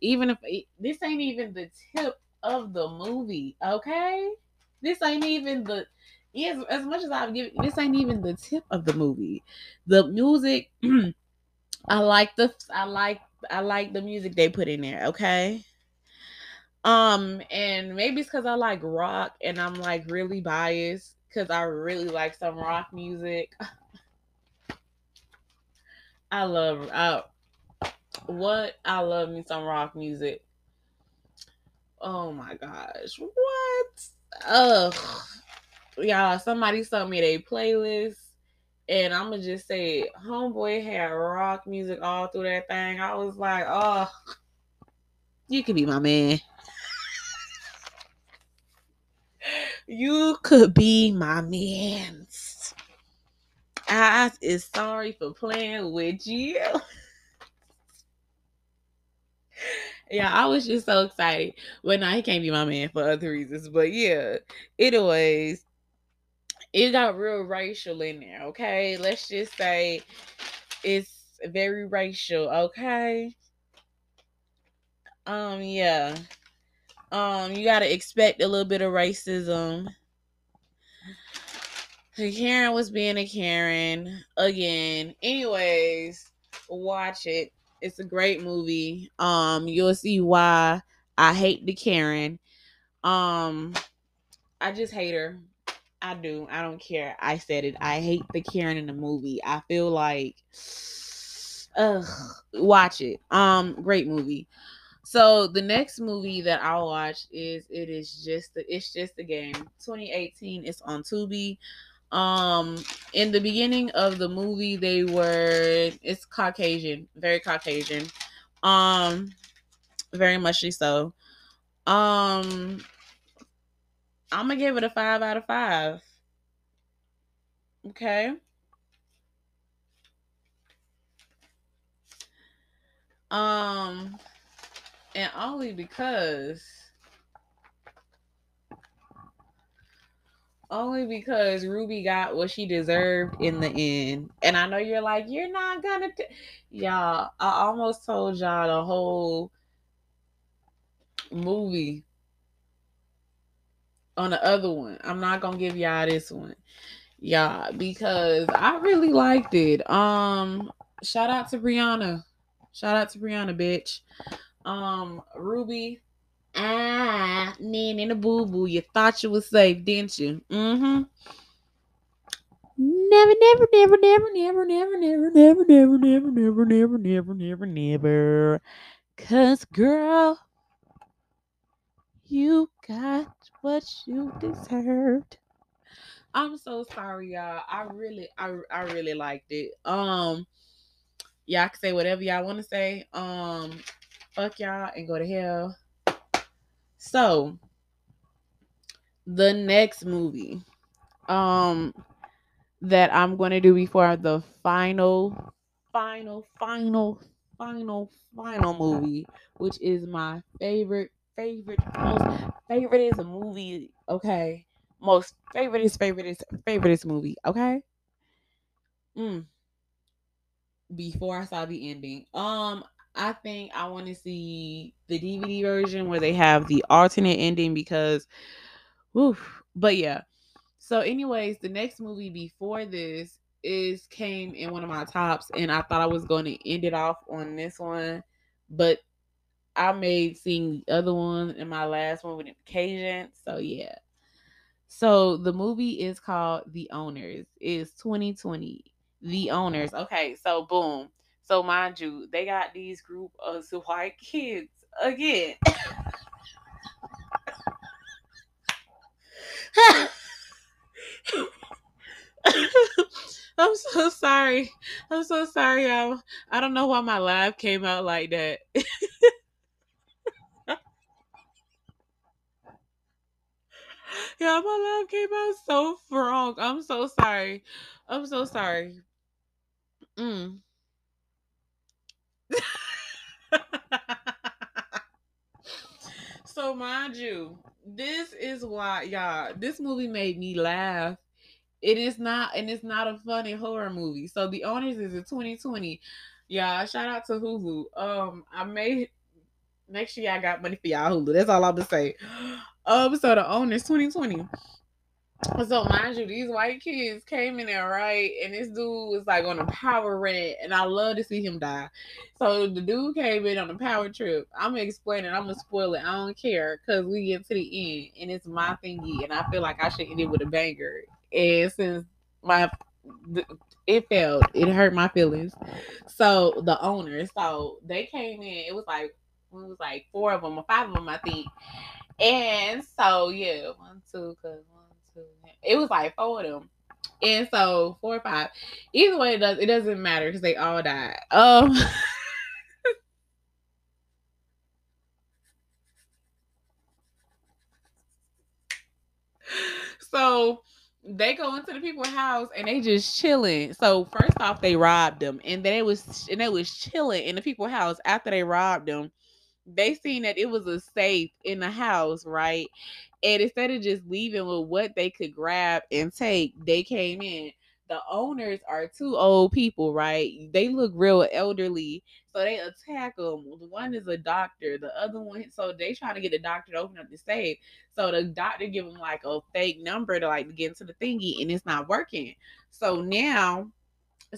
Speaker 1: even if this ain't even the tip of the movie, okay? This ain't even the yes, as much as I've given this ain't even the tip of the movie. The music, I like the I like I like the music they put in there, okay? Um, and maybe it's because I like rock and I'm like really biased because I really like some rock music. I love I, what I love me some rock music. Oh my gosh. What? Ugh. Y'all, somebody sent me a playlist. And I'm gonna just say, homeboy had rock music all through that thing. I was like, oh, you can be my man. you could be my man. I is sorry for playing with you. Yeah, I was just so excited. But now he can't be my man for other reasons. But yeah, anyways, it got real racial in there. Okay, let's just say it's very racial. Okay. Um. Yeah. Um. You gotta expect a little bit of racism. Karen was being a Karen again. Anyways, watch it. It's a great movie. Um, you'll see why I hate the Karen. Um, I just hate her. I do. I don't care. I said it. I hate the Karen in the movie. I feel like ugh, watch it. Um, great movie. So the next movie that I'll watch is it is just the it's just the game. 2018. It's on Tubi um in the beginning of the movie they were it's caucasian very caucasian. Um very muchly so um i'm gonna give it a five out of five. Okay? Um and only because only because Ruby got what she deserved in the end. And I know you're like, you're not gonna, t-. y'all. I almost told y'all the whole movie on the other one. I'm not gonna give y'all this one, y'all, because I really liked it. Um, shout out to Brianna. Shout out to Brianna, bitch. Um, Ruby Ah, man, in a boo boo. You thought you was safe, didn't you? Mm-hmm. Never, never, never, never, never, never, never, never, never, never, never, never, never, never, never. Cause girl, you got what you deserved. I'm so sorry, y'all. I really, I, I really liked it. Um, y'all can say whatever y'all want to say. Um, fuck y'all and go to hell. So the next movie um that I'm going to do before the final final final final final movie which is my favorite favorite most favorite is a movie okay? Most favorite is favorite is favorite is movie okay? Mm. before I saw the ending. Um I think I want to see the DVD version where they have the alternate ending because, woof. But yeah. So, anyways, the next movie before this is came in one of my tops, and I thought I was going to end it off on this one, but I made seeing the other one in my last one with occasion. So yeah. So the movie is called The Owners. It's 2020. The Owners. Okay, so boom. So mind you, they got these group of white kids again. I'm so sorry. I'm so sorry, y'all. I don't know why my laugh came out like that. yeah, my laugh came out so wrong. I'm so sorry. I'm so sorry. Mm. so mind you, this is why y'all this movie made me laugh. It is not and it's not a funny horror movie. So the owners is a 2020. Y'all, shout out to Hulu. Um, I made make sure y'all got money for y'all Hulu. That's all I'm gonna say. Um, so the owners 2020. So mind you, these white kids came in there, right? And this dude was like on a power rant, and I love to see him die. So the dude came in on a power trip. I'm gonna explain it, I'm gonna spoil it. I don't care because we get to the end and it's my thingy, and I feel like I should end it with a banger. And since my it failed, it hurt my feelings. So the owner, so they came in, it was like it was like four of them or five of them, I think. And so yeah, one, two, cause. It was like four of them. And so four or five. Either way, it does it doesn't matter because they all died. Um. so they go into the people's house and they just chilling. So first off, they robbed them, and then it was and they was chilling in the people's house after they robbed them. They seen that it was a safe in the house, right? And instead of just leaving with what they could grab and take, they came in the owners are two old people, right? They look real elderly, so they attack them. One is a doctor, the other one, so they trying to get the doctor to open up the safe. So the doctor give them like a fake number to like get into the thingy, and it's not working. So now,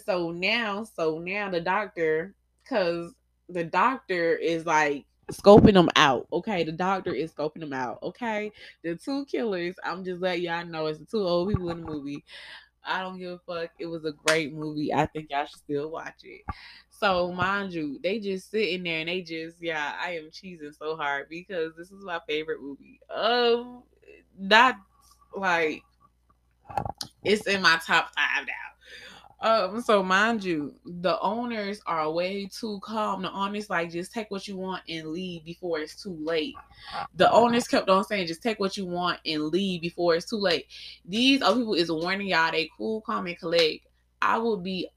Speaker 1: so now, so now the doctor, because the doctor is like scoping them out. Okay, the doctor is scoping them out. Okay, the two killers. I'm just letting y'all know it's the two old people in the movie. I don't give a fuck. It was a great movie. I think y'all should still watch it. So mind you, they just sitting there and they just yeah, I am cheesing so hard because this is my favorite movie. Um, not like it's in my top five now. Um, so mind you, the owners are way too calm. The owners like just take what you want and leave before it's too late. The owners kept on saying just take what you want and leave before it's too late. These other people is warning y'all they cool, calm, and collect. I would be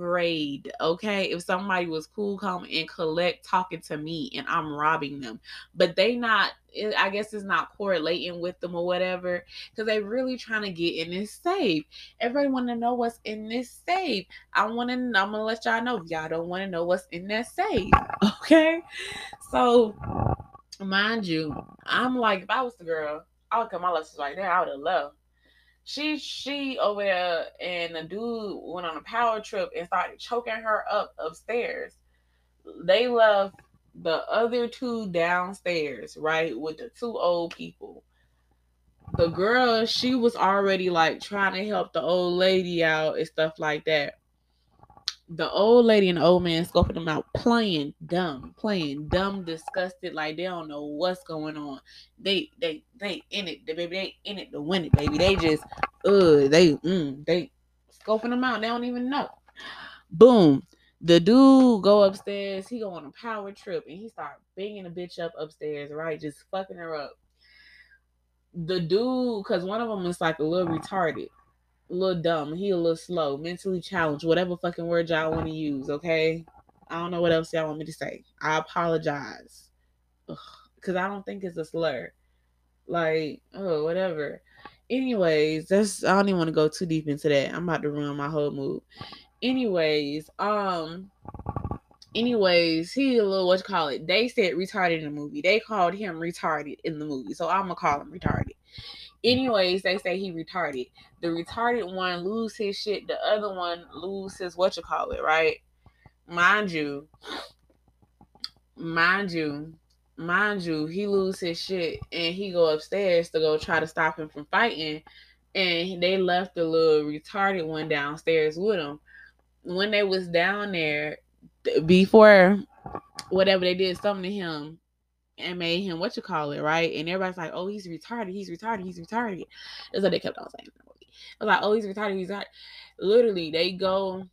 Speaker 1: afraid, okay, if somebody was cool, calm, and collect talking to me and I'm robbing them. But they not, I guess it's not correlating with them or whatever, because they really trying to get in this safe. Everybody want to know what's in this safe. I want to, I'm gonna let y'all know if y'all don't want to know what's in that safe, okay? So, mind you, I'm like, if I was the girl, I would cut my lessons right there. I would have left she she over there and the dude went on a power trip and started choking her up upstairs. They left the other two downstairs, right, with the two old people. The girl, she was already like trying to help the old lady out and stuff like that the old lady and the old man scoping them out, playing dumb, playing dumb, disgusted, like they don't know what's going on. They they they in it, the baby, they in it to win it, baby. They just uh they mm, they scoping them out. They don't even know. Boom. The dude go upstairs. He go on a power trip and he start banging the bitch up upstairs, right? Just fucking her up. The dude, cause one of them is like a little retarded little dumb. He a little slow, mentally challenged, whatever fucking word y'all want to use, okay? I don't know what else y'all want me to say. I apologize. Because I don't think it's a slur. Like, oh, whatever. Anyways, that's I don't even want to go too deep into that. I'm about to ruin my whole mood. Anyways, um, anyways, he a little what you call it. They said retarded in the movie. They called him retarded in the movie. So I'm gonna call him retarded. Mm-hmm. Anyways, they say he retarded. The retarded one lose his shit. The other one lose his what you call it, right? Mind you, mind you, mind you, he lose his shit and he go upstairs to go try to stop him from fighting. And they left the little retarded one downstairs with him. When they was down there, before whatever they did something to him, and made him what you call it, right? And everybody's like, oh, he's retarded, he's retarded, he's retarded. That's what they kept on saying. I was like, oh, he's retarded, he's retarded. Literally, they go,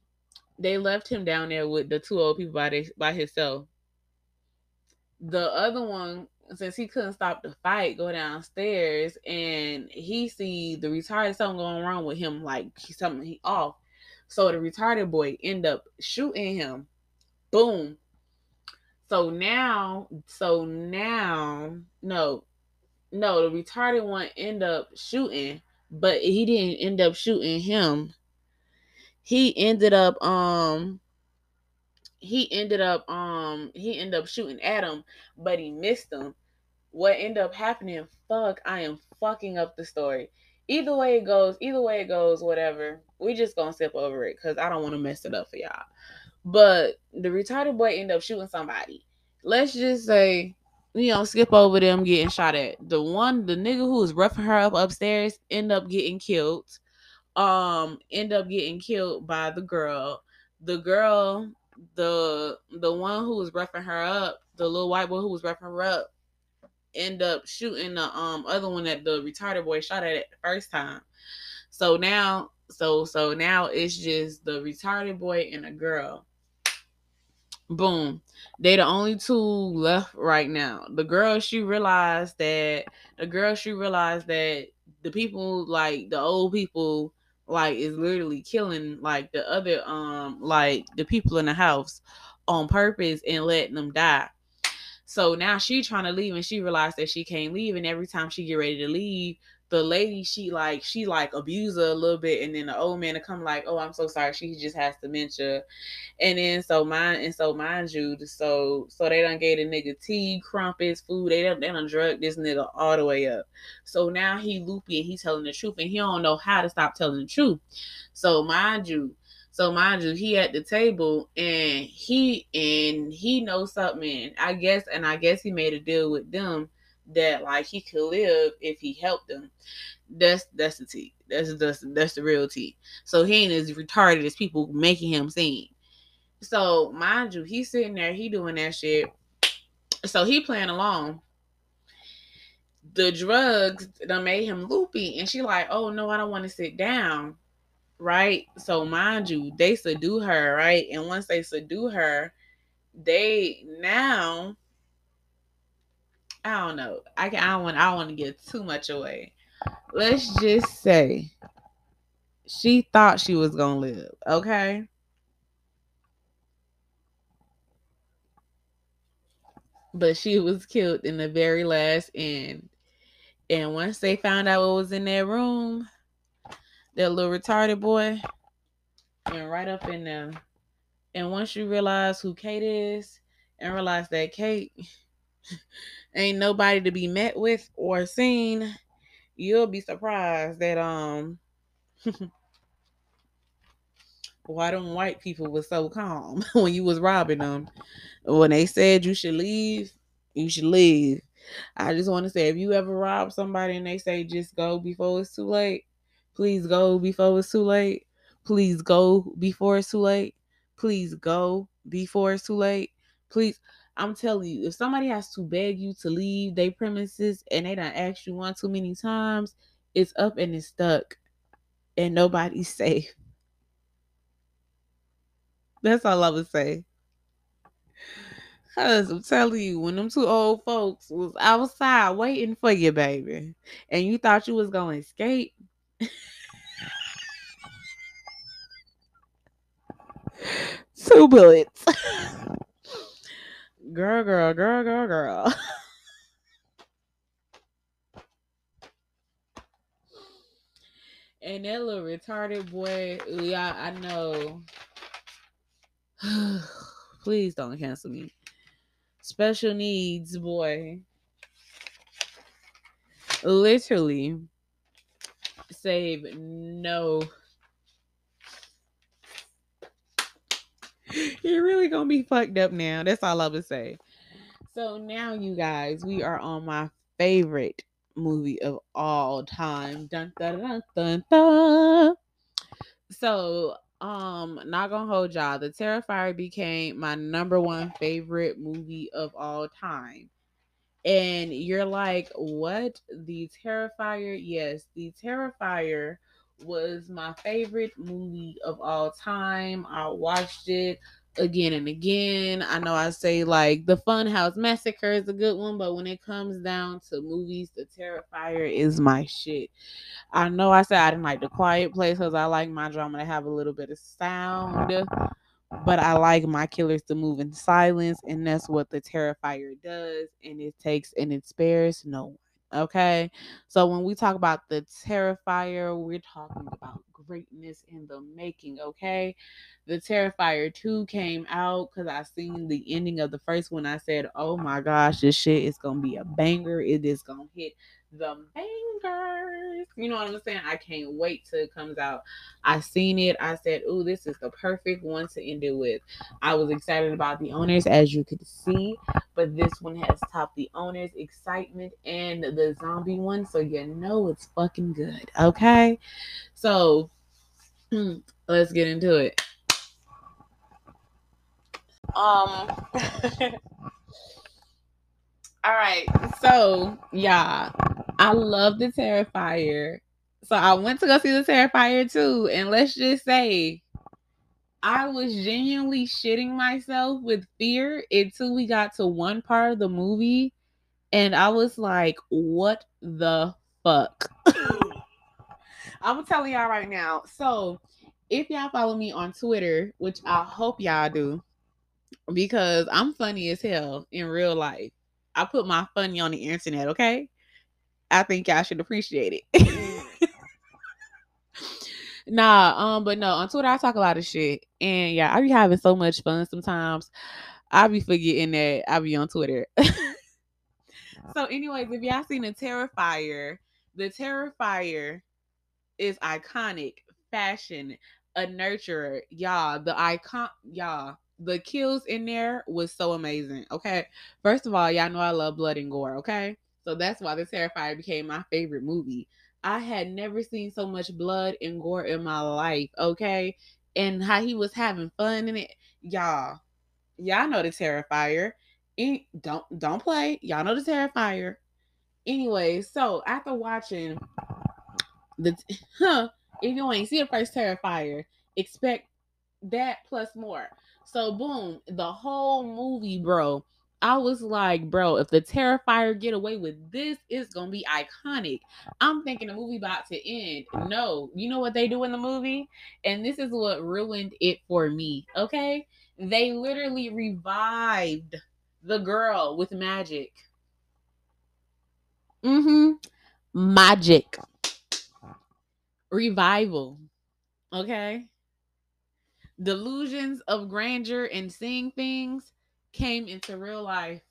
Speaker 1: they left him down there with the two old people by they, by himself. The other one, since he couldn't stop the fight, go downstairs and he see the retarded something going wrong with him, like something he off. So the retarded boy end up shooting him. Boom so now, so now, no, no, the retarded one end up shooting, but he didn't end up shooting him. He ended up um he ended up um he ended up shooting at him, but he missed him. What ended up happening, fuck, I am fucking up the story. Either way it goes, either way it goes, whatever. We just gonna skip over it because I don't want to mess it up for y'all. But the retarded boy ended up shooting somebody. Let's just say, you know, skip over them getting shot at. The one, the nigga who was roughing her up upstairs, end up getting killed. Um, end up getting killed by the girl. The girl, the the one who was roughing her up, the little white boy who was roughing her up end up shooting the um other one that the retarded boy shot at the first time. So now, so so now it's just the retarded boy and a girl. Boom. They the only two left right now. The girl she realized that the girl she realized that the people like the old people like is literally killing like the other um like the people in the house on purpose and letting them die. So now she trying to leave and she realized that she can't leave. And every time she get ready to leave, the lady she like she like abuse her a little bit and then the old man to come like oh i'm so sorry she just has dementia and then so mine and so mind you so so they done gave the nigga tea crumpets food they done, they done drug this nigga all the way up so now he loopy and he telling the truth and he don't know how to stop telling the truth so mind you so mind you, he at the table and he and he knows something. I guess and I guess he made a deal with them that like he could live if he helped them. That's that's the tea. That's that's that's the real tea. So he ain't as retarded as people making him seem. So mind you, he's sitting there, he doing that shit. So he playing along. The drugs that made him loopy, and she like, oh no, I don't want to sit down. Right. So mind you, they subdue her, right? And once they subdue her, they now I don't know. I can I don't want I don't want to give too much away. Let's just say she thought she was gonna live, okay? But she was killed in the very last end. And once they found out what was in that room, that little retarded boy, went right up in there. And once you realize who Kate is, and realize that Kate ain't nobody to be met with or seen, you'll be surprised that um why them white people was so calm when you was robbing them. When they said you should leave, you should leave. I just want to say if you ever rob somebody and they say just go before it's too late, please go before it's too late. Please go before it's too late. Please go before it's too late. Please I'm telling you, if somebody has to beg you to leave their premises and they don't ask you one too many times, it's up and it's stuck, and nobody's safe. That's all I would say. Cause I'm telling you, when them two old folks was outside waiting for you, baby, and you thought you was gonna escape. two bullets. Girl, girl, girl, girl, girl. and that little retarded boy, yeah, I know. Please don't cancel me. Special needs boy. Literally save no You're really gonna be fucked up now. That's all I would say. So now, you guys, we are on my favorite movie of all time. Dun, dun, dun, dun, dun. So, um, not gonna hold y'all. The Terrifier became my number one favorite movie of all time. And you're like, what? The Terrifier? Yes, the Terrifier was my favorite movie of all time. I watched it again and again. I know I say like the Funhouse Massacre is a good one, but when it comes down to movies, The Terrifier is my shit. I know I said I didn't like The Quiet Place because I like my drama to have a little bit of sound, but I like my killers to move in silence, and that's what The Terrifier does, and it takes and it spares no one. Okay. So when we talk about the Terrifier, we're talking about greatness in the making. Okay. The Terrifier 2 came out because I seen the ending of the first one. I said, Oh my gosh, this shit is gonna be a banger. It is gonna hit the bangers. You know what I'm saying? I can't wait till it comes out. I seen it. I said, "Oh, this is the perfect one to end it with." I was excited about the owners, as you could see, but this one has topped the owners' excitement and the zombie one, so you know it's fucking good. Okay, so let's get into it. Um. All right. So, yeah, I love the Terrifier. So I went to go see the Terrifier 2. And let's just say I was genuinely shitting myself with fear until we got to one part of the movie. And I was like, what the fuck? I'm telling y'all right now. So if y'all follow me on Twitter, which I hope y'all do, because I'm funny as hell in real life. I put my funny on the internet, okay? I think y'all should appreciate it. nah, um, but no, on Twitter I talk a lot of shit. And yeah, I be having so much fun sometimes. I be forgetting that I be on Twitter. so, anyways, if y'all seen the Terrifier, the Terrifier is iconic, fashion, a nurturer. Y'all, the icon y'all, the kills in there was so amazing. Okay. First of all, y'all know I love blood and gore, okay? So that's why the Terrifier became my favorite movie. I had never seen so much blood and gore in my life, okay? And how he was having fun in it. Y'all, y'all know the Terrifier. don't don't play. Y'all know the Terrifier. Anyway, so after watching the huh, if you ain't see the first Terrifier, expect that plus more. So boom, the whole movie, bro. I was like, bro, if the Terrifier get away with this, it's gonna be iconic. I'm thinking the movie about to end. No, you know what they do in the movie, and this is what ruined it for me. Okay, they literally revived the girl with magic. Mm-hmm. Magic revival. Okay. Delusions of grandeur and seeing things came into real life.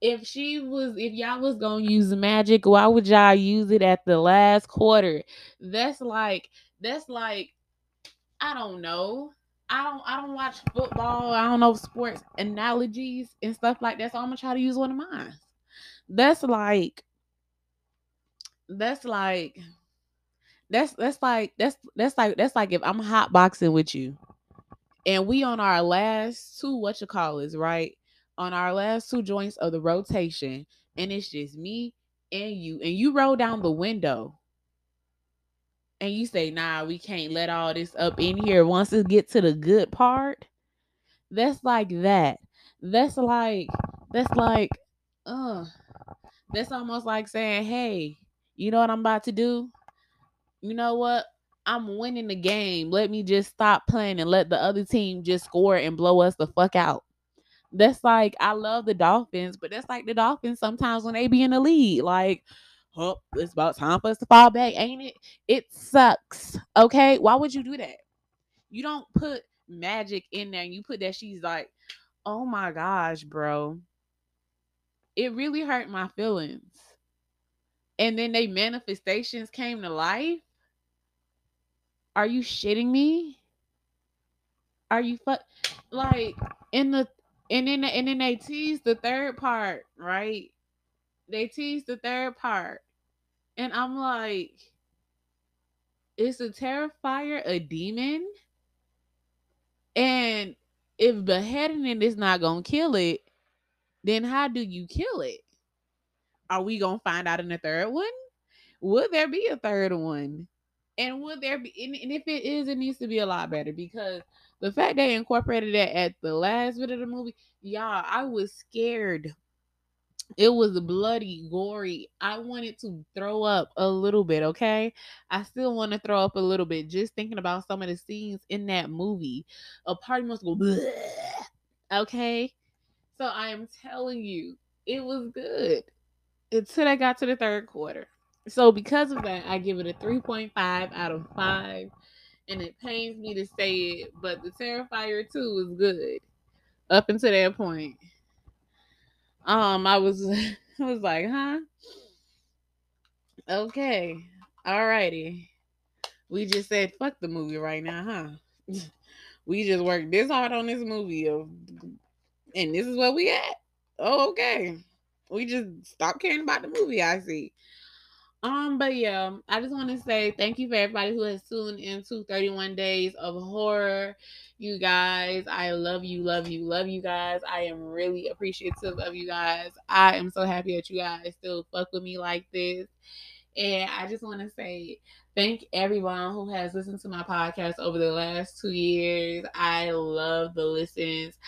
Speaker 1: If she was, if y'all was gonna use magic, why would y'all use it at the last quarter? That's like, that's like, I don't know. I don't I don't watch football. I don't know sports analogies and stuff like that. So I'm gonna try to use one of mine. That's like that's like that's that's like that's that's like that's like if I'm hot boxing with you, and we on our last two what you call is right on our last two joints of the rotation, and it's just me and you, and you roll down the window, and you say, "Nah, we can't let all this up in here. Once it get to the good part, that's like that. That's like that's like, uh, that's almost like saying, "Hey, you know what I'm about to do." you know what? I'm winning the game. Let me just stop playing and let the other team just score and blow us the fuck out. That's like I love the Dolphins, but that's like the Dolphins sometimes when they be in the lead. Like, oh, it's about time for us to fall back, ain't it? It sucks. Okay. Why would you do that? You don't put magic in there and you put that she's like, oh my gosh, bro. It really hurt my feelings. And then they manifestations came to life are you shitting me? Are you fuck like in the and then and then they tease the third part, right? They tease the third part. And I'm like, is the terrifier a demon? And if beheading it is not gonna kill it, then how do you kill it? Are we gonna find out in the third one? Would there be a third one? And would there be, and, if it is, it needs to be a lot better because the fact they incorporated that at the last bit of the movie, y'all, I was scared. It was bloody, gory. I wanted to throw up a little bit, okay? I still want to throw up a little bit just thinking about some of the scenes in that movie. A party must go, okay? So I am telling you, it was good until I got to the third quarter. So because of that, I give it a 3.5 out of 5. And it pains me to say it, but the Terrifier 2 is good. Up until that point. Um, I was I was like, huh? Okay. Alrighty. We just said fuck the movie right now, huh? we just worked this hard on this movie of and this is where we at. Oh, okay. We just stopped caring about the movie, I see. Um, but yeah, I just want to say thank you for everybody who has tuned into 31 Days of Horror. You guys, I love you, love you, love you guys. I am really appreciative of you guys. I am so happy that you guys still fuck with me like this. And I just want to say thank everyone who has listened to my podcast over the last two years. I love the listens.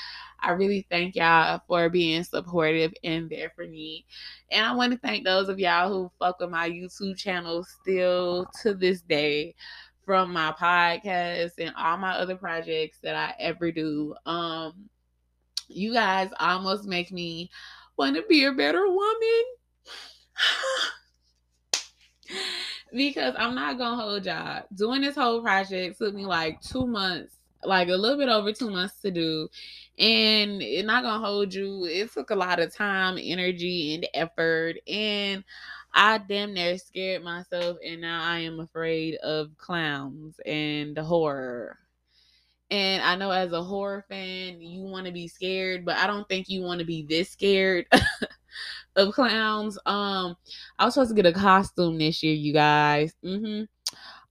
Speaker 1: I really thank y'all for being supportive and there for me. And I want to thank those of y'all who fuck with my YouTube channel still to this day from my podcast and all my other projects that I ever do. Um you guys almost make me want to be a better woman. because I'm not gonna hold y'all. Doing this whole project took me like two months, like a little bit over two months to do. And it's not gonna hold you. It took a lot of time, energy, and effort. And I damn near scared myself, and now I am afraid of clowns and the horror. And I know as a horror fan, you want to be scared, but I don't think you want to be this scared of clowns. Um, I was supposed to get a costume this year, you guys. Mm-hmm.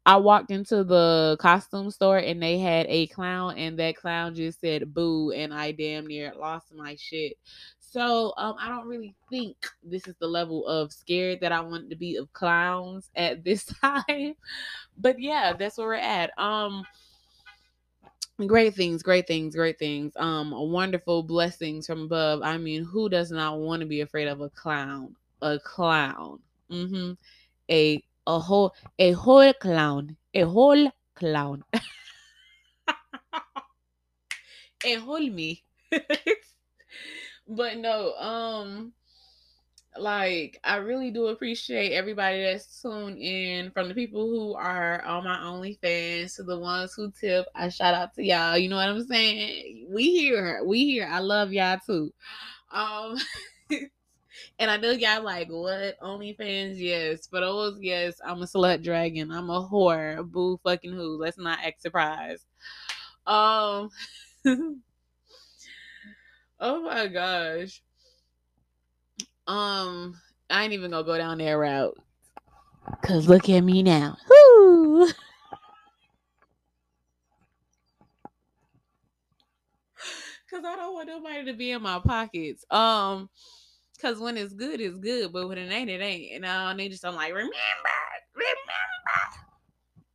Speaker 1: I walked into the costume store and they had a clown, and that clown just said boo, and I damn near lost my shit. So um, I don't really think this is the level of scared that I want to be of clowns at this time. But yeah, that's where we're at. Um great things great things great things um wonderful blessings from above i mean who does not want to be afraid of a clown a clown mm-hmm a a whole a whole clown a whole clown a whole me but no um like I really do appreciate everybody that's tuned in from the people who are on my OnlyFans to the ones who tip. I shout out to y'all. You know what I'm saying? We here. We here. I love y'all too. Um and I know y'all like what OnlyFans? Yes. For those, yes, I'm a slut dragon. I'm a whore. Boo fucking who. Let's not act surprised. Um Oh my gosh. Um, I ain't even gonna go down that route. Cause look at me now. Woo! Cause I don't want nobody to be in my pockets. Um, cause when it's good, it's good, but when it ain't, it ain't. And I need just I'm like, remember, remember.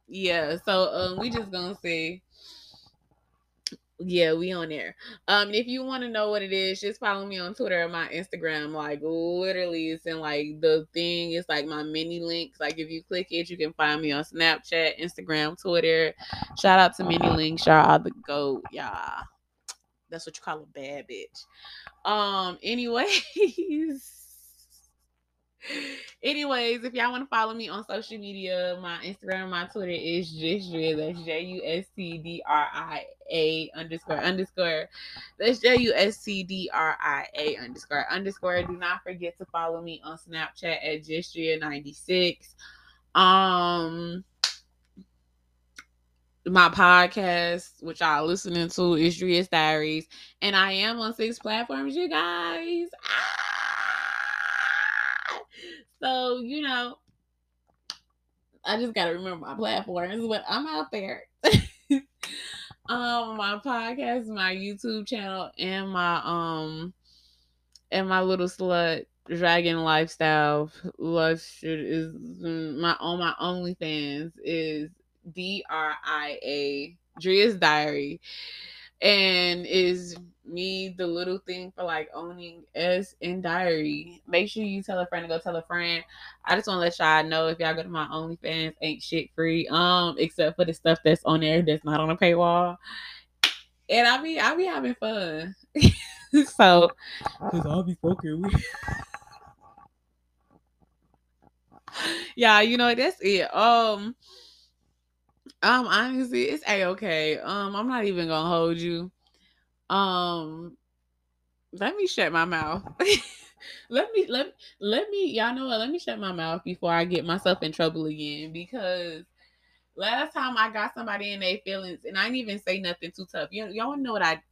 Speaker 1: Yeah, so um we just gonna say yeah, we on there. Um, if you want to know what it is, just follow me on Twitter and my Instagram. Like literally, it's in like the thing. It's like my mini links. Like if you click it, you can find me on Snapchat, Instagram, Twitter. Shout out to mini links. Shout out the goat, y'all. That's what you call a bad bitch. Um. Anyways. Anyways, if y'all want to follow me on social media, my Instagram, my Twitter is just Justdria. That's J U S T D R I A underscore underscore. That's J U S T D R I A underscore underscore. Do not forget to follow me on Snapchat at Justdria96. Um my podcast, which y'all listening to, is Dria's Diaries, and I am on six platforms, you guys. Ah! So, you know, I just gotta remember my platforms, but I'm out there. um, my podcast, my YouTube channel, and my um and my little slut dragon lifestyle life is my on my OnlyFans is D R I A Dria's Diary and is me the little thing for like owning S in diary. Make sure you tell a friend to go tell a friend. I just want to let y'all know if y'all go to my OnlyFans, ain't shit free. Um, except for the stuff that's on there that's not on a paywall. And I be I be having fun. so cause I'll be fucking with Yeah, you know that's it. Um um, honestly, it's a okay. Um, I'm not even gonna hold you. Um, let me shut my mouth. let me let let me y'all know what? Let me shut my mouth before I get myself in trouble again because last time I got somebody in their feelings and I didn't even say nothing too tough. You y'all know what I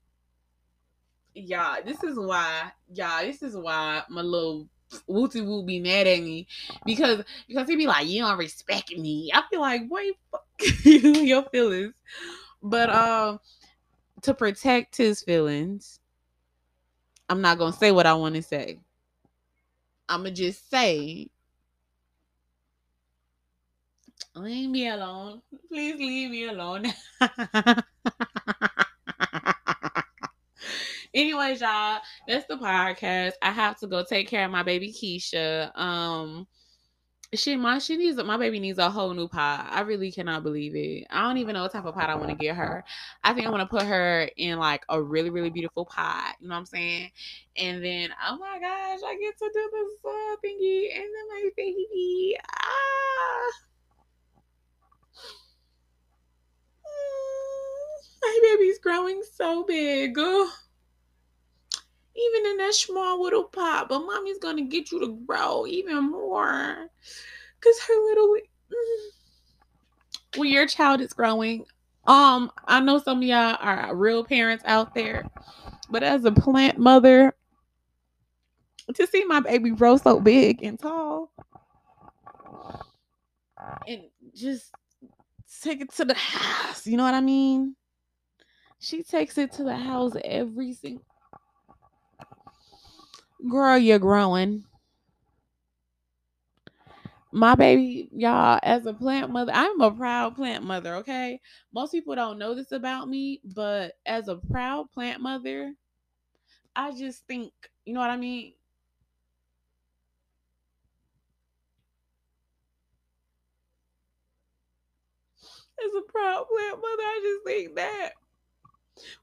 Speaker 1: y'all, this is why, y'all, this is why my little Wooty Woo be mad at me because because he be like, you don't respect me. I feel like, wait, your feelings. But um, to protect his feelings, I'm not gonna say what I want to say. I'ma just say, leave me alone. Please leave me alone. Anyways, y'all, that's the podcast. I have to go take care of my baby Keisha. Um, she my she needs my baby needs a whole new pot. I really cannot believe it. I don't even know what type of pot I want to get her. I think I want to put her in like a really really beautiful pot. You know what I'm saying? And then oh my gosh, I get to do this uh, thingy and then my baby. Ah. My baby's growing so big. Oh even in that small little pot. But mommy's gonna get you to grow even more. Cause her little when your child is growing, um, I know some of y'all are real parents out there, but as a plant mother, to see my baby grow so big and tall and just take it to the house, you know what I mean? She takes it to the house every single girl, you're growing. My baby, y'all, as a plant mother, I'm a proud plant mother, okay? Most people don't know this about me, but as a proud plant mother, I just think, you know what I mean? As a proud plant mother, I just think that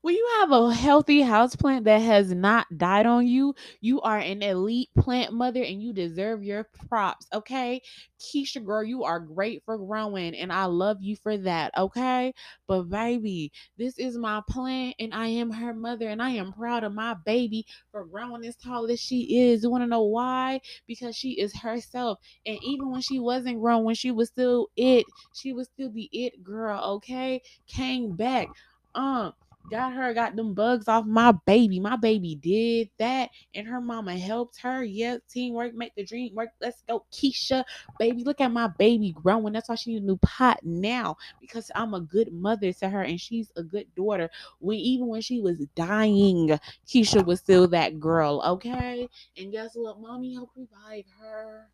Speaker 1: when you have a healthy house plant that has not died on you, you are an elite plant mother and you deserve your props. Okay. Keisha, girl, you are great for growing and I love you for that. Okay. But, baby, this is my plant and I am her mother and I am proud of my baby for growing as tall as she is. You want to know why? Because she is herself. And even when she wasn't grown, when she was still it, she was still the it girl. Okay. Came back. Uh, got her, got them bugs off my baby. My baby did that, and her mama helped her. Yeah, teamwork make the dream work. Let's go, Keisha, baby. Look at my baby growing. That's why she needs a new pot now because I'm a good mother to her, and she's a good daughter. When even when she was dying, Keisha was still that girl. Okay, and guess what? Mommy helped revive her.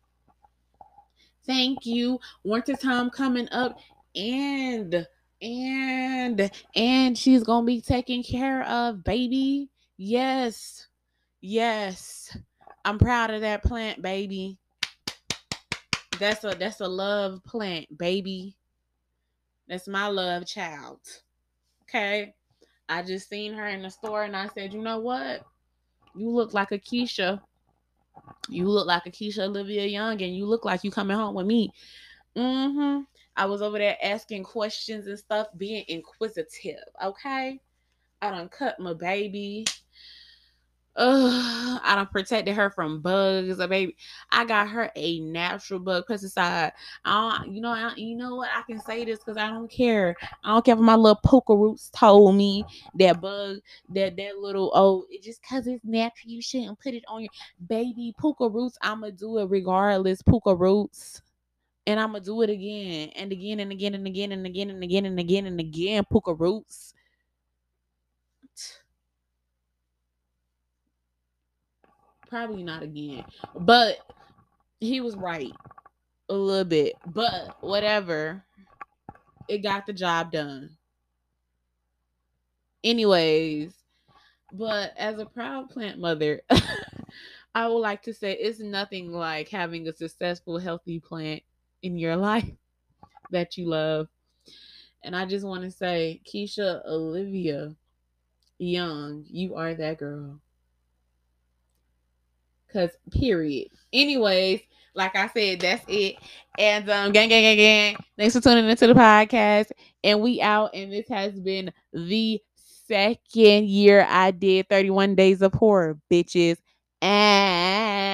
Speaker 1: Thank you. Winter time coming up, and and and she's gonna be taken care of baby. Yes. Yes. I'm proud of that plant baby. That's a that's a love plant baby. That's my love child. Okay? I just seen her in the store and i said you know what? You look like a keisha you look like a keisha olivia young and you look like you coming home with me. Mm-hmm I was over there asking questions and stuff, being inquisitive. Okay. I don't cut my baby. Ugh, I don't protected her from bugs. A baby, I got her a natural bug pesticide. I don't, you know, I, you know what? I can say this because I don't care. I don't care if my little poker roots told me that bug, that that little oh, it just cause it's natural, you shouldn't put it on your baby puka roots. I'ma do it regardless. Puka roots and I'm gonna do it again and again and again and again and again and again and again and again. Puka roots. Probably not again, but he was right a little bit. But whatever, it got the job done. Anyways, but as a proud plant mother, I would like to say it's nothing like having a successful, healthy plant in your life that you love. And I just want to say, Keisha Olivia Young, you are that girl. Cause period. Anyways, like I said, that's it. And um, gang, gang, gang, gang. Thanks for tuning into the podcast. And we out. And this has been the second year I did 31 Days of Horror, bitches. And